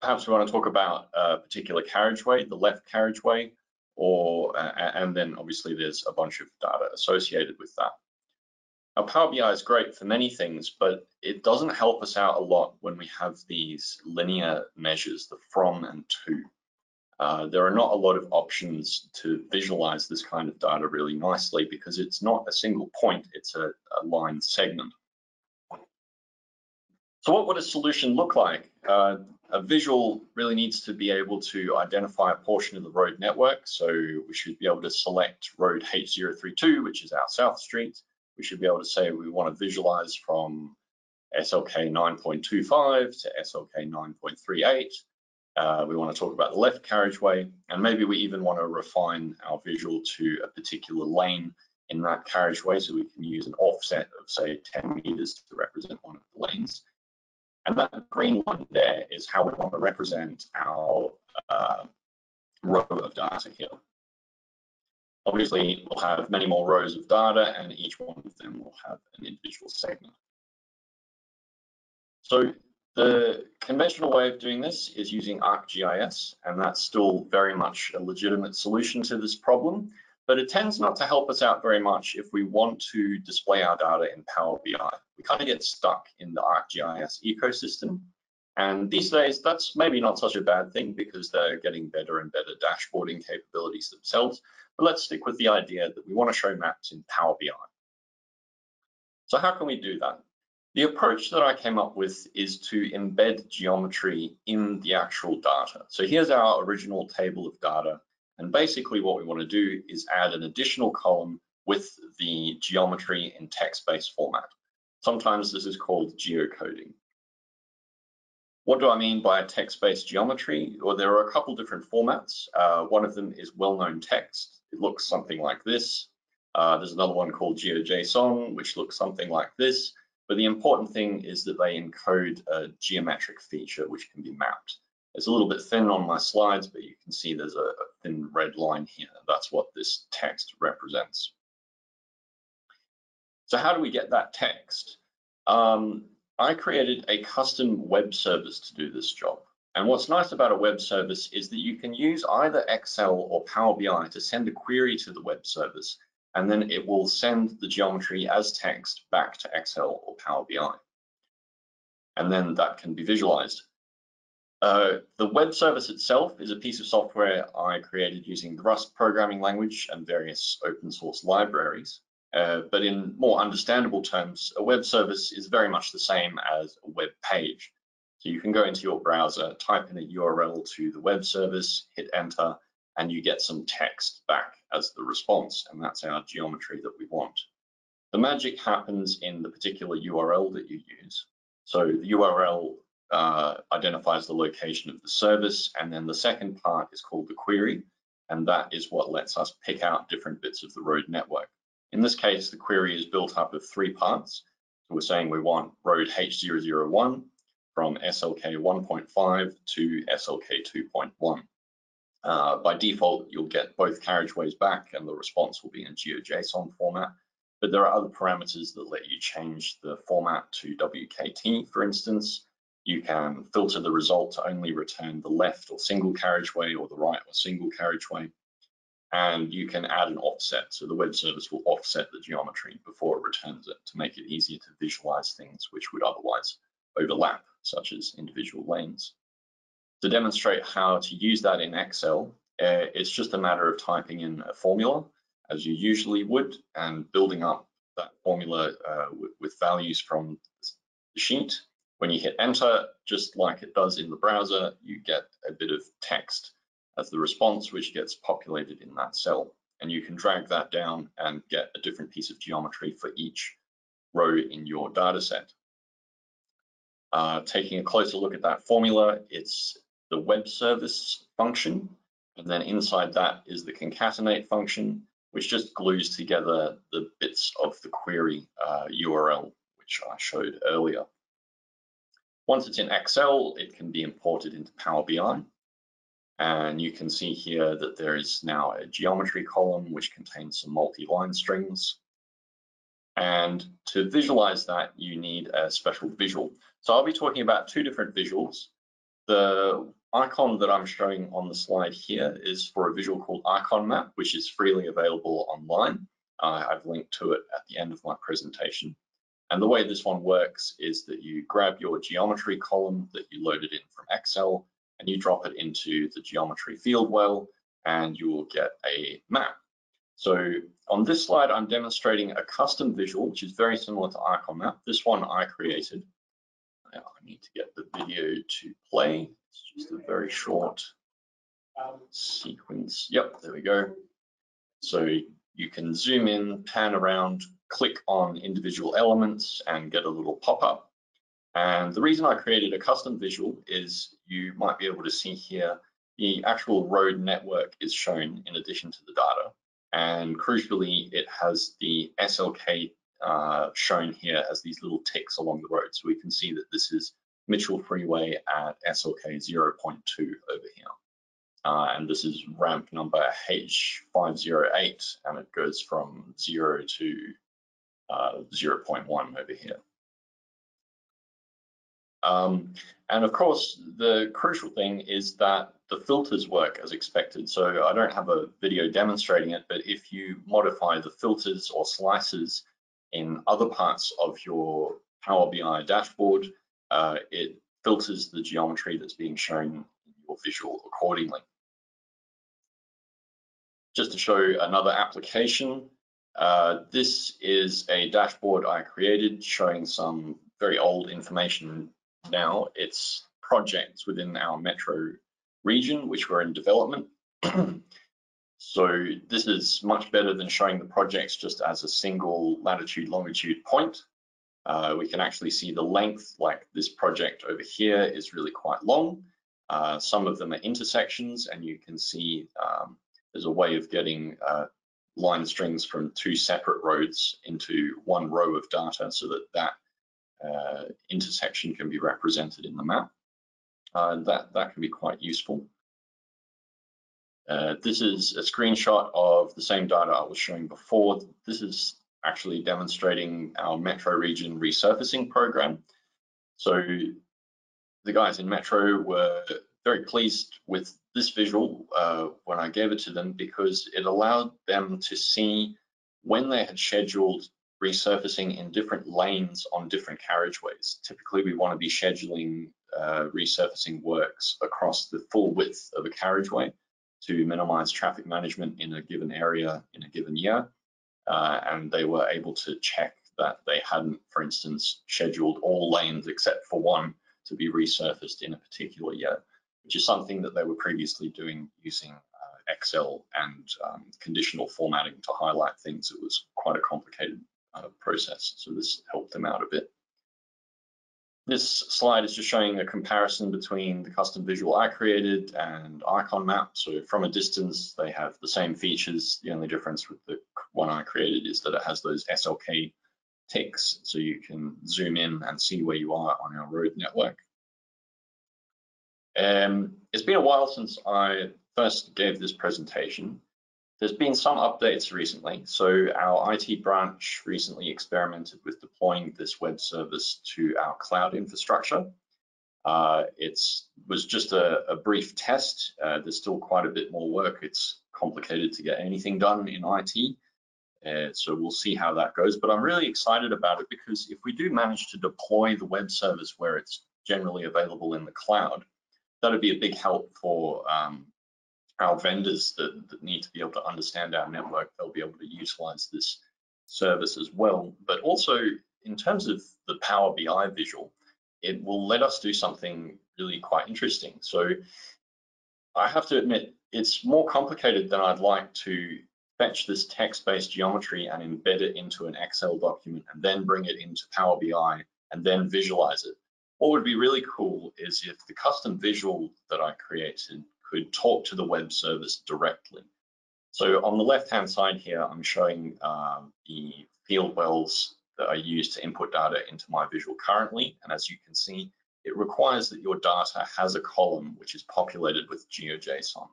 Perhaps we want to talk about a particular carriageway, the left carriageway, or uh, and then obviously there's a bunch of data associated with that. Now Power BI is great for many things, but it doesn't help us out a lot when we have these linear measures, the from and to. Uh, there are not a lot of options to visualize this kind of data really nicely because it's not a single point, it's a, a line segment. So what would a solution look like? Uh, a visual really needs to be able to identify a portion of the road network. So we should be able to select road H032, which is our South Street. We should be able to say we want to visualize from SLK 9.25 to SLK 9.38. Uh, we want to talk about the left carriageway, and maybe we even want to refine our visual to a particular lane in that carriageway, so we can use an offset of say 10 meters to represent one of the lanes. And that green one there is how we want to represent our uh, row of data here. Obviously, we'll have many more rows of data, and each one of them will have an individual segment. So the conventional way of doing this is using ArcGIS, and that's still very much a legitimate solution to this problem, but it tends not to help us out very much if we want to display our data in Power BI. We kind of get stuck in the ArcGIS ecosystem, and these days that's maybe not such a bad thing because they're getting better and better dashboarding capabilities themselves, but let's stick with the idea that we want to show maps in Power BI. So how can we do that? The approach that I came up with is to embed geometry in the actual data. So here's our original table of data. And basically what we want to do is add an additional column with the geometry in text-based format. Sometimes this is called geocoding. What do I mean by a text-based geometry? Well, there are a couple different formats. Uh, one of them is well-known text. It looks something like this. Uh, there's another one called GeoJSON, which looks something like this. But the important thing is that they encode a geometric feature which can be mapped. It's a little bit thin on my slides, but you can see there's a, thin red line here. That's what this text represents. So how do we get that text? Um, I created a custom web service to do this job. And what's nice about a web service is that you can use either Excel or Power BI to send a query to the web service and then it will send the geometry as text back to Excel or Power BI. And then that can be visualized. Uh, the web service itself is a piece of software I created using the Rust programming language and various open source libraries. Uh, but in more understandable terms, a web service is very much the same as a web page. So you can go into your browser, type in a URL to the web service, hit enter, and you get some text back as the response, and that's our geometry that we want. The magic happens in the particular URL that you use. So the URL uh, identifies the location of the service, and then the second part is called the query, and that is what lets us pick out different bits of the road network. In this case, the query is built up of three parts. So we're saying we want road H001 from SLK 1.5 to SLK 2.1. Uh, by default, you'll get both carriageways back and the response will be in GeoJSON format. But there are other parameters that let you change the format to WKT, for instance. You can filter the result to only return the left or single carriageway or the right or single carriageway. And you can add an offset. So the web service will offset the geometry before it returns it to make it easier to visualize things which would otherwise overlap, such as individual lanes. To demonstrate how to use that in Excel, uh, it's just a matter of typing in a formula as you usually would and building up that formula uh, with, values from the sheet. When you hit enter, just like it does in the browser, you get a bit of text as the response, which gets populated in that cell. And you can drag that down and get a different piece of geometry for each row in your data set. Uh, taking a closer look at that formula, it's the web service function, and then inside that is the concatenate function, which just glues together the bits of the query uh, URL, which I showed earlier. Once it's in Excel, it can be imported into Power BI. And you can see here that there is now a geometry column which contains some multi-line strings. And to visualize that, you need a special visual. So I'll be talking about two different visuals. The icon that I'm showing on the slide here is for a visual called Icon Map, which is freely available online. Uh, I've linked to it at the end of my presentation. And the way this one works is that you grab your geometry column that you loaded in from Excel and you drop it into the geometry field well and you will get a map. So on this slide, I'm demonstrating a custom visual, which is very similar to Icon Map. This one I created now I need to get the video to play. It's just a very short sequence. Yep, there we go. So you can zoom in, pan around, click on individual elements and get a little pop-up. And the reason I created a custom visual is you might be able to see here the actual road network is shown in addition to the data. And crucially, it has the SLK uh, shown here as these little ticks along the road. So we can see that this is Mitchell Freeway at SLK 0.2 over here. Uh, and this is ramp number H508, and it goes from 0 to uh, 0.1 over here. Um, and of course, the crucial thing is that the filters work as expected. So I don't have a video demonstrating it, but if you modify the filters or slices in other parts of your Power BI dashboard, uh, it filters the geometry that's being shown in your visual accordingly. Just to show another application, uh, this is a dashboard I created showing some very old information now. It's projects within our metro region, which were in development. [CLEARS THROAT] So this is much better than showing the projects just as a single latitude longitude point. Uh, we can actually see the length, like this project over here is really quite long. Uh, some of them are intersections and you can see um, there's a way of getting uh, line strings from two separate roads into one row of data so that that uh, intersection can be represented in the map. Uh, that, that can be quite useful. Uh, this is a screenshot of the same data I was showing before. This is actually demonstrating our Metro region resurfacing program. So the guys in Metro were very pleased with this visual uh, when I gave it to them because it allowed them to see when they had scheduled resurfacing in different lanes on different carriageways. Typically, we want to be scheduling uh, resurfacing works across the full width of a carriageway to minimize traffic management in a given area in a given year. Uh, and they were able to check that they hadn't, for instance, scheduled all lanes except for one to be resurfaced in a particular year, which is something that they were previously doing using uh, Excel and um, conditional formatting to highlight things. It was quite a complicated uh, process, so this helped them out a bit. This slide is just showing a comparison between the custom visual I created and icon map. So from a distance, they have the same features. The only difference with the one I created is that it has those SLK ticks, so you can zoom in and see where you are on our road network. Um, it's been a while since I first gave this presentation, there's been some updates recently. So our IT branch recently experimented with deploying this web service to our cloud infrastructure. Uh, it was just a, a brief test. Uh, there's still quite a bit more work. It's complicated to get anything done in IT. Uh, so we'll see how that goes. But I'm really excited about it because if we do manage to deploy the web service where it's generally available in the cloud, that'd be a big help for um, our vendors that, that need to be able to understand our network, they'll be able to utilize this service as well. But also in terms of the Power BI visual, it will let us do something really quite interesting. So I have to admit, it's more complicated than I'd like to fetch this text-based geometry and embed it into an Excel document and then bring it into Power BI and then visualize it. What would be really cool is if the custom visual that I created could talk to the web service directly. So on the left-hand side here, I'm showing uh, the field wells that I use to input data into my visual currently. And as you can see, it requires that your data has a column which is populated with GeoJSON.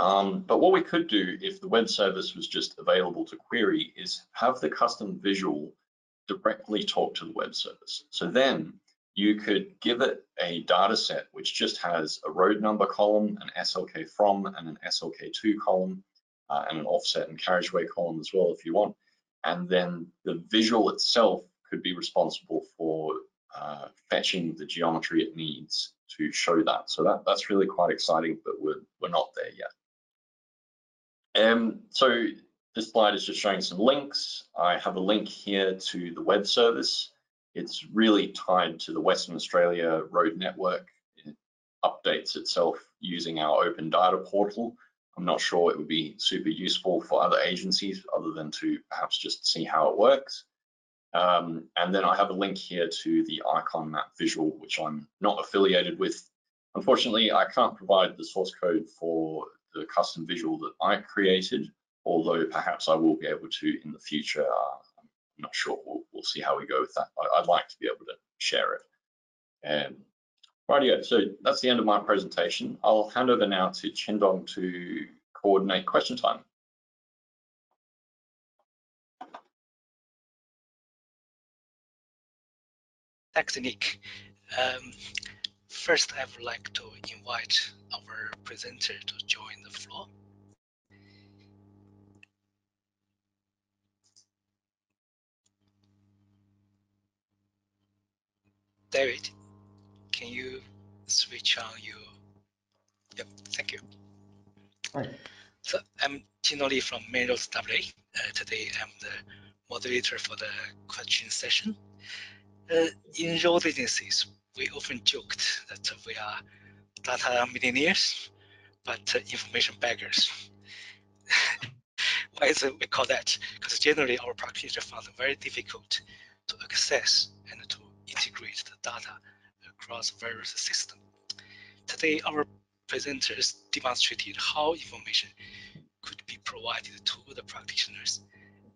Um, but what we could do if the web service was just available to query is have the custom visual directly talk to the web service. So then you could give it a data set which just has a road number column, an SLK from and an SLK2 column, uh, and an offset and carriageway column as well if you want. And then the visual itself could be responsible for uh, fetching the geometry it needs to show that. So that, that's really quite exciting, but we're, we're not there yet. Um, so this slide is just showing some links. I have a link here to the web service. It's really tied to the Western Australia road network. It updates itself using our open data portal. I'm not sure it would be super useful for other agencies other than to perhaps just see how it works. Um, and then I have a link here to the icon map visual, which I'm not affiliated with. Unfortunately, I can't provide the source code for the custom visual that I created, although perhaps I will be able to in the future. Uh, not sure. We'll, we'll see how we go with that. I, would like to be able to share it. Um, rightio, so that's the end of my presentation. I'll hand over now to Chindong to coordinate question time. Thanks, Nick. Um, first, I would like to invite our presenter to join the floor. David, can you switch on your, yep, thank you. Hi. So I'm Tino Lee from Mainroads WA. Uh, today I'm the moderator for the question session. Uh, in road agencies, we often joked that we are data millionaires, but uh, information beggars. [LAUGHS] Why is it we call that? Because generally our practitioners found it very difficult to access and to integrate the data across various systems. Today, our presenters demonstrated how information could be provided to the practitioners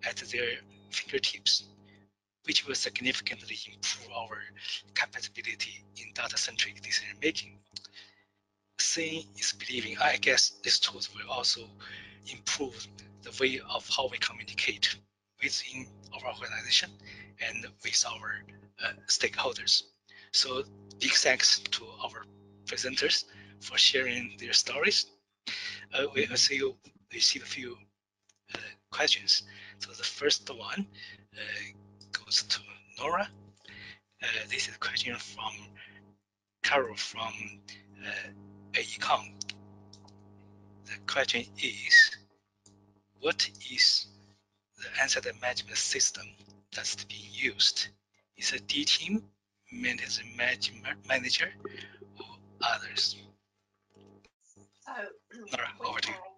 at their fingertips, which will significantly improve our compatibility in data-centric decision making. Seeing is believing. I guess these tools will also improve the way of how we communicate within our organization and with our uh, stakeholders. So big thanks to our presenters for sharing their stories. Uh, we also received a few uh, questions. So the first one uh, goes to Nora. Uh, this is a question from Carol from uh, AECOM. The question is, what is the asset management system that's being used? Is a dTIMS maintenance manager or others? So, Nora, over to you.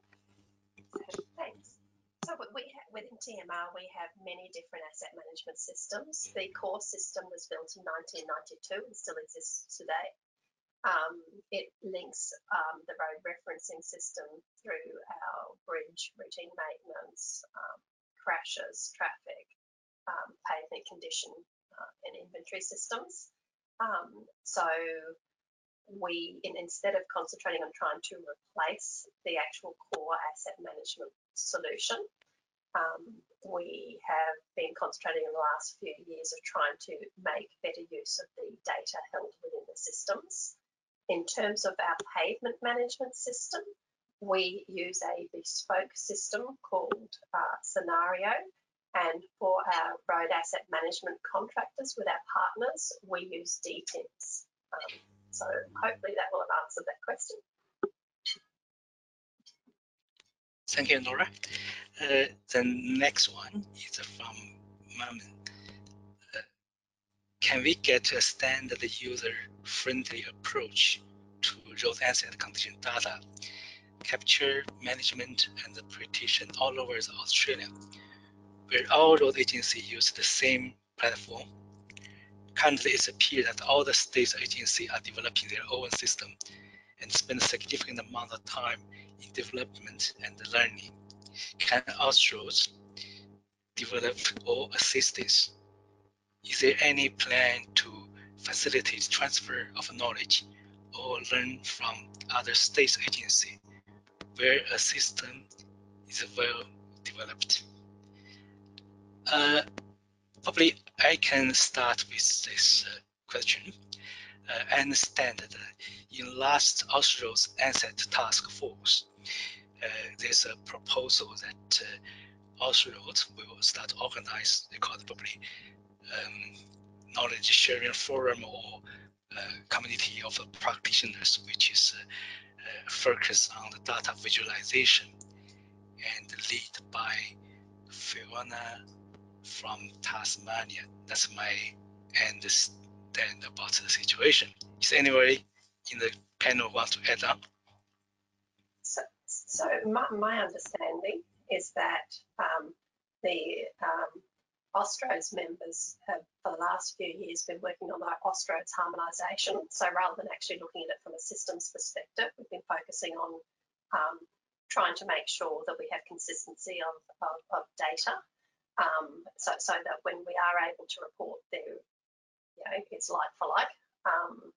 Thanks. So we within TMR, we have many different asset management systems. The core system was built in 1992 and still exists today. Um, it links um, the road referencing system through our bridge routine maintenance, um, crashes, traffic, um, pavement condition, uh, and inventory systems. Um, so we, in, instead of concentrating on trying to replace the actual core asset management solution, um, we have been concentrating in the last few years of trying to make better use of the data held within the systems. In terms of our pavement management system, we use a bespoke system called uh, Scenario. And for our road asset management contractors with our partners, we use dTIMS. Um, so hopefully that will have answered that question. Thank you, Nora. Uh, the next one is from Maman. Uh, can we get a standard user-friendly approach to road asset condition data capture, management, and prediction all over Australia, where all road agencies use the same platform Currently, it appears that all the state agencies are developing their own system and spend a significant amount of time in development and learning. Can Austroads develop or assist this? Is there any plan to facilitate transfer of knowledge or learn from other state agencies where a system is well developed? Uh, probably I can start with this uh, question. Uh, I understand that in last Austroads Asset Task Force, uh, there's a proposal that uh, Austroads will start organize, they call it probably um, knowledge sharing forum or uh, community of practitioners, which is uh, uh, focused on the data visualization and lead by Fiona from Tasmania. That's my understand about the situation. Is anybody in the panel want to add on? So, so my, my understanding is that um, the um, Austroads members have, for the last few years, been working on our Austroads harmonisation. So rather than actually looking at it from a systems perspective, we've been focusing on um, trying to make sure that we have consistency of, of, of data um, so, so that when we are able to report there, you know, it's like for like. Um,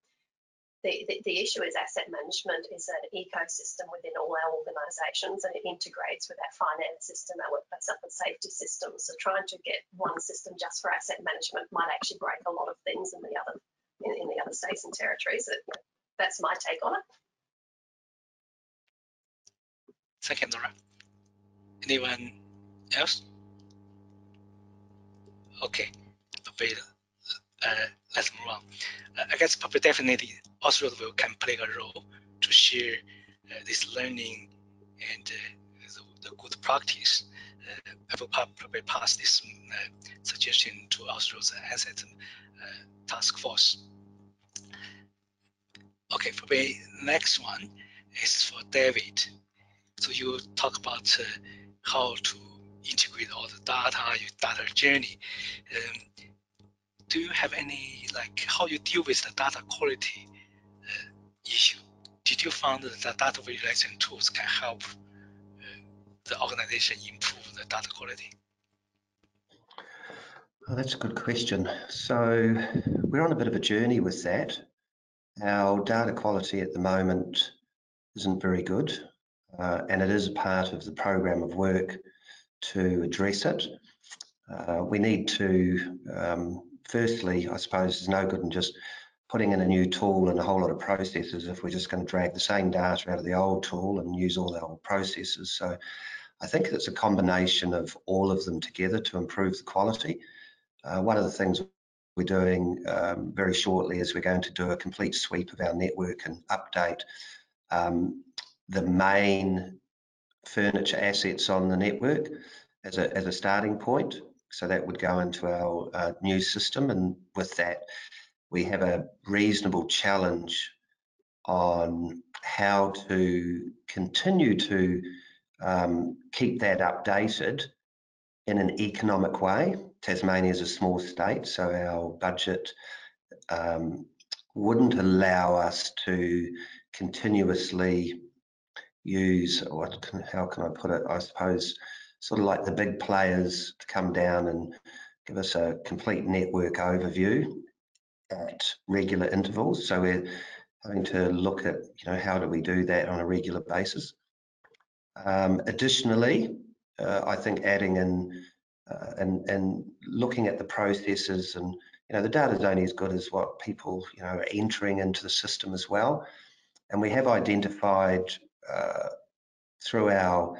the, the, the, issue is asset management is an ecosystem within all our organisations and it integrates with our finance system, our workplace health and safety system. So trying to get one system just for asset management might actually break a lot of things in the other in, in the other states and territories. It, that's my take on it. Second, Nora. Anyone else? Okay, probably uh, let's move on. Uh, I guess probably definitely Austroads will can play a role to share uh, this learning and uh, the, the, good practice. Uh, I will probably pass this uh, suggestion to Austroads Asset Task Force. Okay, probably next one is for David. So you talk about how to integrate all the data, your data journey. Um, do you have any like how you deal with the data quality uh, issue? Did you find that the data visualization tools can help uh, the organization improve the data quality? That's a good question. So we're on a bit of a journey with that. Our data quality at the moment isn't very good, uh, and it is a part of the program of work to address it. Uh, we need to, um, firstly, I suppose there's no good in just putting in a new tool and a whole lot of processes if we're just going to drag the same data out of the old tool and use all the old processes. So I think it's a combination of all of them together to improve the quality. Uh, one of the things we're doing um, very shortly is we're going to do a complete sweep of our network and update um, the main furniture assets on the network as a, as a starting point. So that would go into our uh, new system and with that we have a reasonable challenge on how to continue to um, keep that updated in an economic way. Tasmania is a small state, so our budget um, wouldn't allow us to continuously use what can, how can I put it? I suppose sort of like the big players to come down and give us a complete network overview at regular intervals. So we're having to look at, you know, how do we do that on a regular basis. Um, additionally, uh, I think adding in uh, and and looking at the processes and you know the data is only as good as what people you know are entering into the system as well. And we have identified uh, through our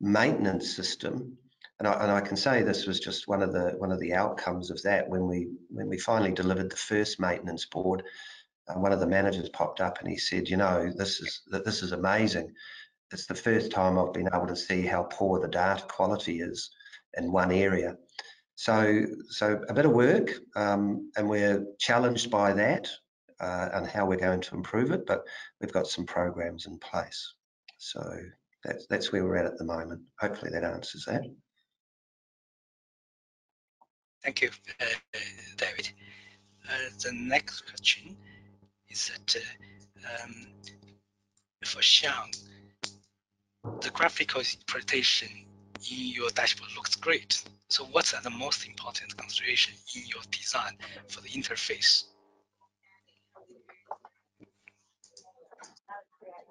maintenance system, and I, and I can say this was just one of the one of the outcomes of that when we when we finally delivered the first maintenance board. Uh, one of the managers popped up and he said, "You know, this is this is amazing. It's the first time I've been able to see how poor the data quality is in one area." So, so a bit of work, um, and we're challenged by that uh, and how we're going to improve it. But we've got some programs in place. So that's that's where we're at at the moment. Hopefully that answers that. Thank you, uh, David. Uh, the next question is that uh, um, for Sean, the graphical presentation in your dashboard looks great. So what's the most important consideration in your design for the interface?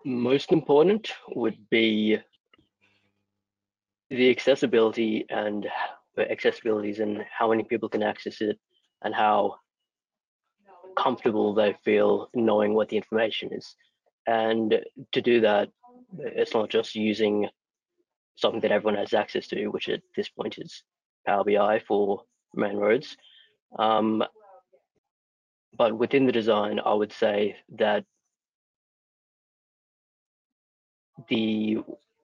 Most important would be the accessibility and the accessibilities and how many people can access it and how comfortable they feel knowing what the information is. And to do that, it's not just using something that everyone has access to, which at this point is Power BI for main roads. Um, but within the design, I would say that the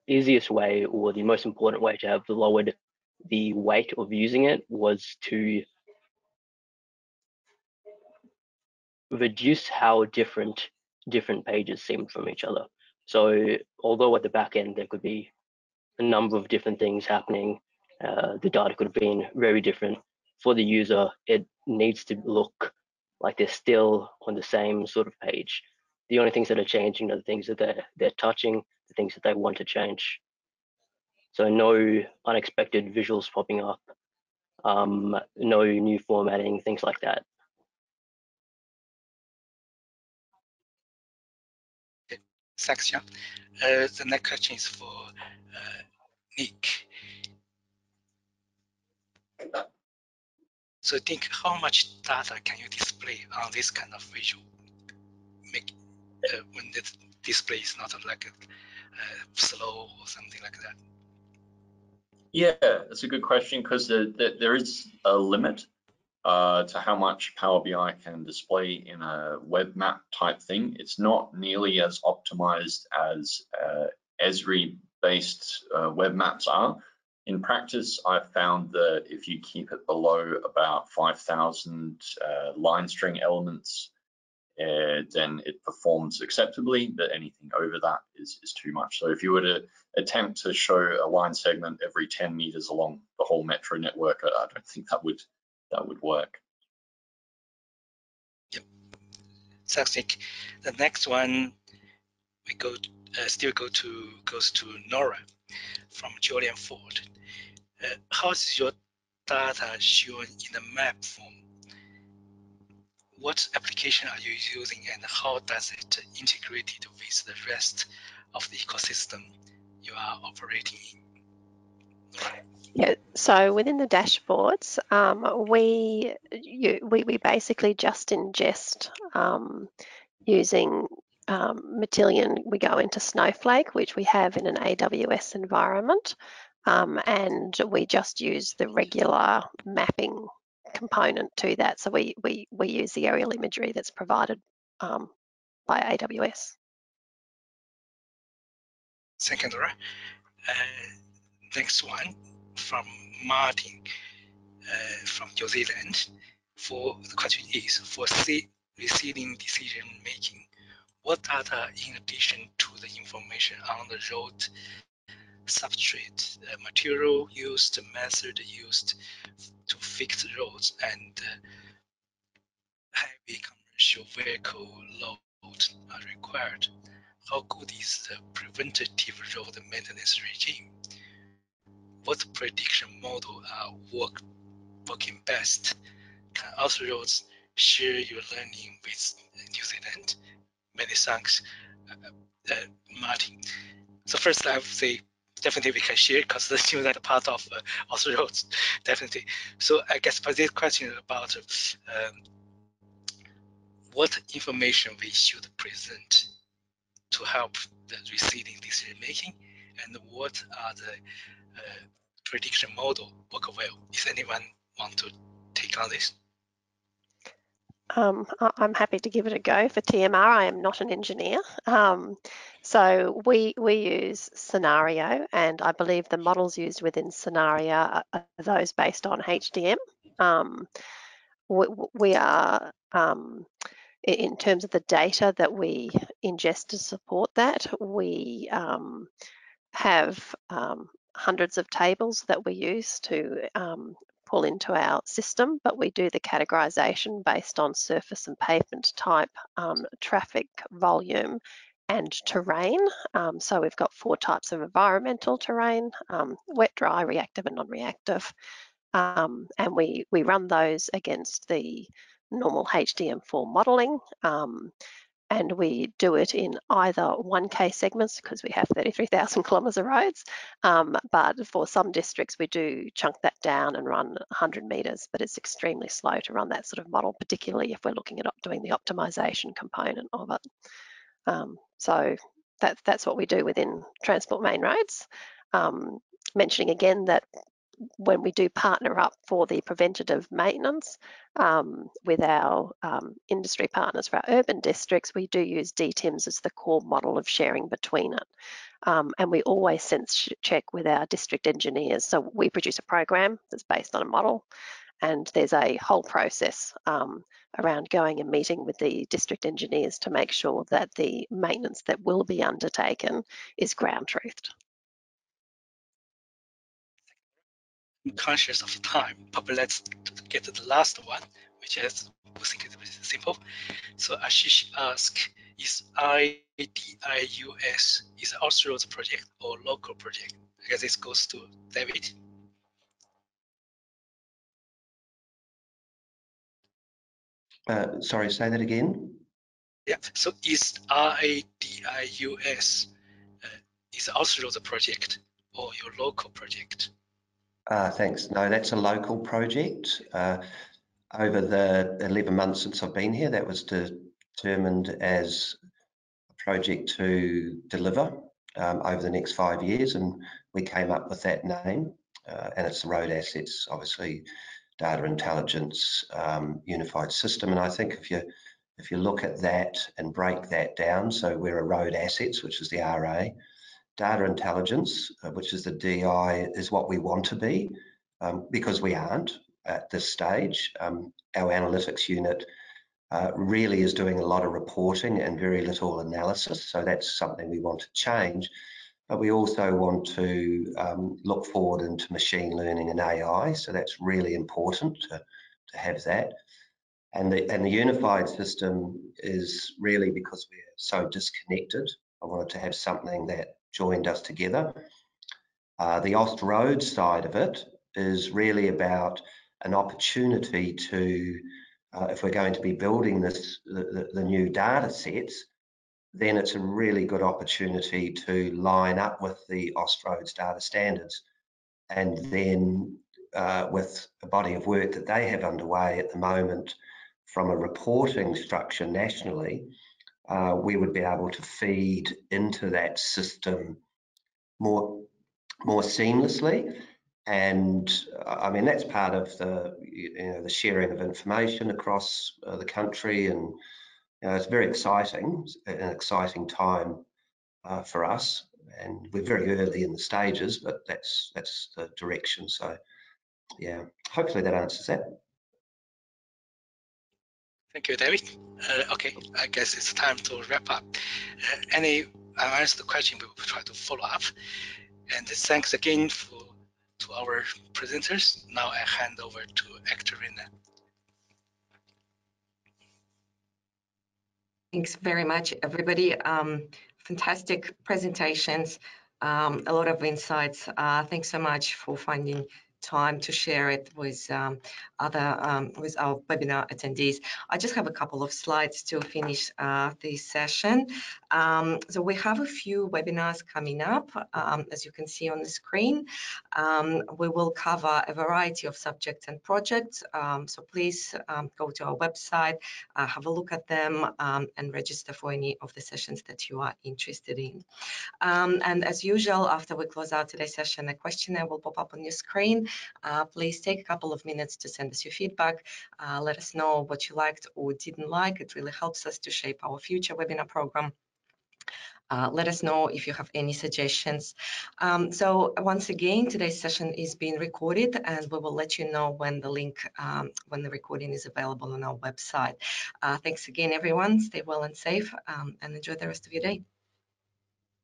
easiest way or the most important way to have lowered the weight of using it was to reduce how different different pages seemed from each other. So although at the back end there could be a number of different things happening, uh, the data could have been very different. For the user, it needs to look like they're still on the same sort of page. The only things that are changing are the things that they're, they're touching, the things that they want to change. So no unexpected visuals popping up, um, no new formatting, things like that. Thanks, Uh, the next question is for uh, Nick. So think how much data can you display on this kind of visual make uh, when the display is not like slow or something like that? Yeah, that's a good question because the, the, there is a limit uh, to how much Power BI can display in a web map type thing. It's not nearly as optimized as uh, Esri based uh, web maps are. In practice, I've found that if you keep it below about 5,000 uh, line string elements, uh, then it performs acceptably, but anything over that is, is too much. So if you were to attempt to show a line segment every 10 meters along the whole metro network, I, I don't think that would that would work. Yep. Thanks, The next one, we go uh, still go to goes to Nora from Julian Ford. Uh, how is your data shown in the map form? What application are you using and how does it integrate with the rest of the ecosystem you are operating in? Yeah, so within the dashboards, um, we, you, we we basically just ingest um, using um, Matillion. We go into Snowflake, which we have in an AWS environment, um, and we just use the regular mapping component to that. So we we we use the aerial imagery that's provided um, by AWS. Thank Second, uh, next one from Martin uh, from New Zealand. For the question is for C resealing decision making, what data in addition to the information on the road substrate, uh, material used, method used to fix roads and uh, heavy commercial vehicle load are required. How good is the preventative road maintenance regime? What prediction model are work, working best? Can Austroads share your learning with New Zealand? Many thanks, uh, uh, Martin. So first I would say definitely we can share because the New Zealand part of uh, roads. definitely. So I guess for this question about um, what information we should present to help the resealing decision making and what are the uh, prediction model work well. If anyone want to take on this? Um, I'm happy to give it a go for TMR. I am not an engineer. Um, so we, we use Scenario and I believe the models used within Scenario are those based on HDM. Um, we, we, are, um, in terms of the data that we ingest to support that, we um, have um, hundreds of tables that we use to um, pull into our system, but we do the categorization based on surface and pavement type, um, traffic volume, and terrain. Um, so we've got four types of environmental terrain, um, wet, dry, reactive, and non-reactive. Um, and we, we run those against the normal HDM4 modeling. Um, and we do it in either 1K segments because we have 33,000 [LAUGHS] kilometres of roads, um, but for some districts we do chunk that down and run 100 metres, but it's extremely slow to run that sort of model, particularly if we're looking at doing the optimisation component of it. Um, so that, that's what we do within Transport Main Roads. Um, mentioning again that when we do partner up for the preventative maintenance um, with our um, industry partners for our urban districts, we do use dTIMS as the core model of sharing between it. Um, and we always sense check with our district engineers. So we produce a program that's based on a model and there's a whole process um, around going and meeting with the district engineers to make sure that the maintenance that will be undertaken is ground truthed. Conscious of time, but let's get to the last one, which is I think it's simple. So Ashish asks, is RADIUS is Austroads project or local project? I guess this goes to David. Uh, sorry, say that again. Yeah, so is RADIUS uh, is Austroads project or your local project? Uh, thanks. No, that's a local project. Uh, over the 11 months since I've been here, that was determined as a project to deliver um, over the next five years, and we came up with that name. Uh, and it's the road assets, obviously, data intelligence, um, unified system. And I think if you if you look at that and break that down, so we're a road assets, which is the RA, data intelligence, uh, which is the DI, is what we want to be um, because we aren't at this stage. Um, our analytics unit uh, really is doing a lot of reporting and very little analysis. So that's something we want to change. But we also want to um, look forward into machine learning and AI. So that's really important to, to have that. And the, and the unified system is really because we're so disconnected. I wanted to have something that joined us together. Uh, the Austroads side of it is really about an opportunity to, uh, if we're going to be building this, the, the, new data sets, then it's a really good opportunity to line up with the Austroads data standards. And then uh, with a body of work that they have underway at the moment from a reporting structure nationally, uh, we would be able to feed into that system more more seamlessly. And I mean that's part of the you know the sharing of information across uh, the country. And you know, it's very exciting an exciting time uh, for us. And we're very early in the stages but that's that's the direction. So yeah hopefully that answers that Thank you, David. Uh, okay, I guess it's time to wrap up. Uh, any unanswered question, we will try to follow up. And thanks again for to our presenters. Now I hand over to Ekaterina. Thanks very much, everybody. Um, fantastic presentations, um, a lot of insights. Uh, thanks so much for finding time to share it with um, other um, with our webinar attendees. I just have a couple of slides to finish uh, this session. Um, so we have a few webinars coming up, um, as you can see on the screen. Um, we will cover a variety of subjects and projects. Um, so please go to our website, uh, have a look at them, and register for any of the sessions that you are interested in. and as usual, after we close out today's session, a questionnaire will pop up on your screen. Uh, please take a couple of minutes to send us your feedback. Uh, let us know what you liked or didn't like. It really helps us to shape our future webinar program. Uh, let us know if you have any suggestions. Um, so once again, today's session is being recorded and we will let you know when the link, um, when the recording is available on our website. Uh, thanks again, everyone. Stay well and safe um, and enjoy the rest of your day.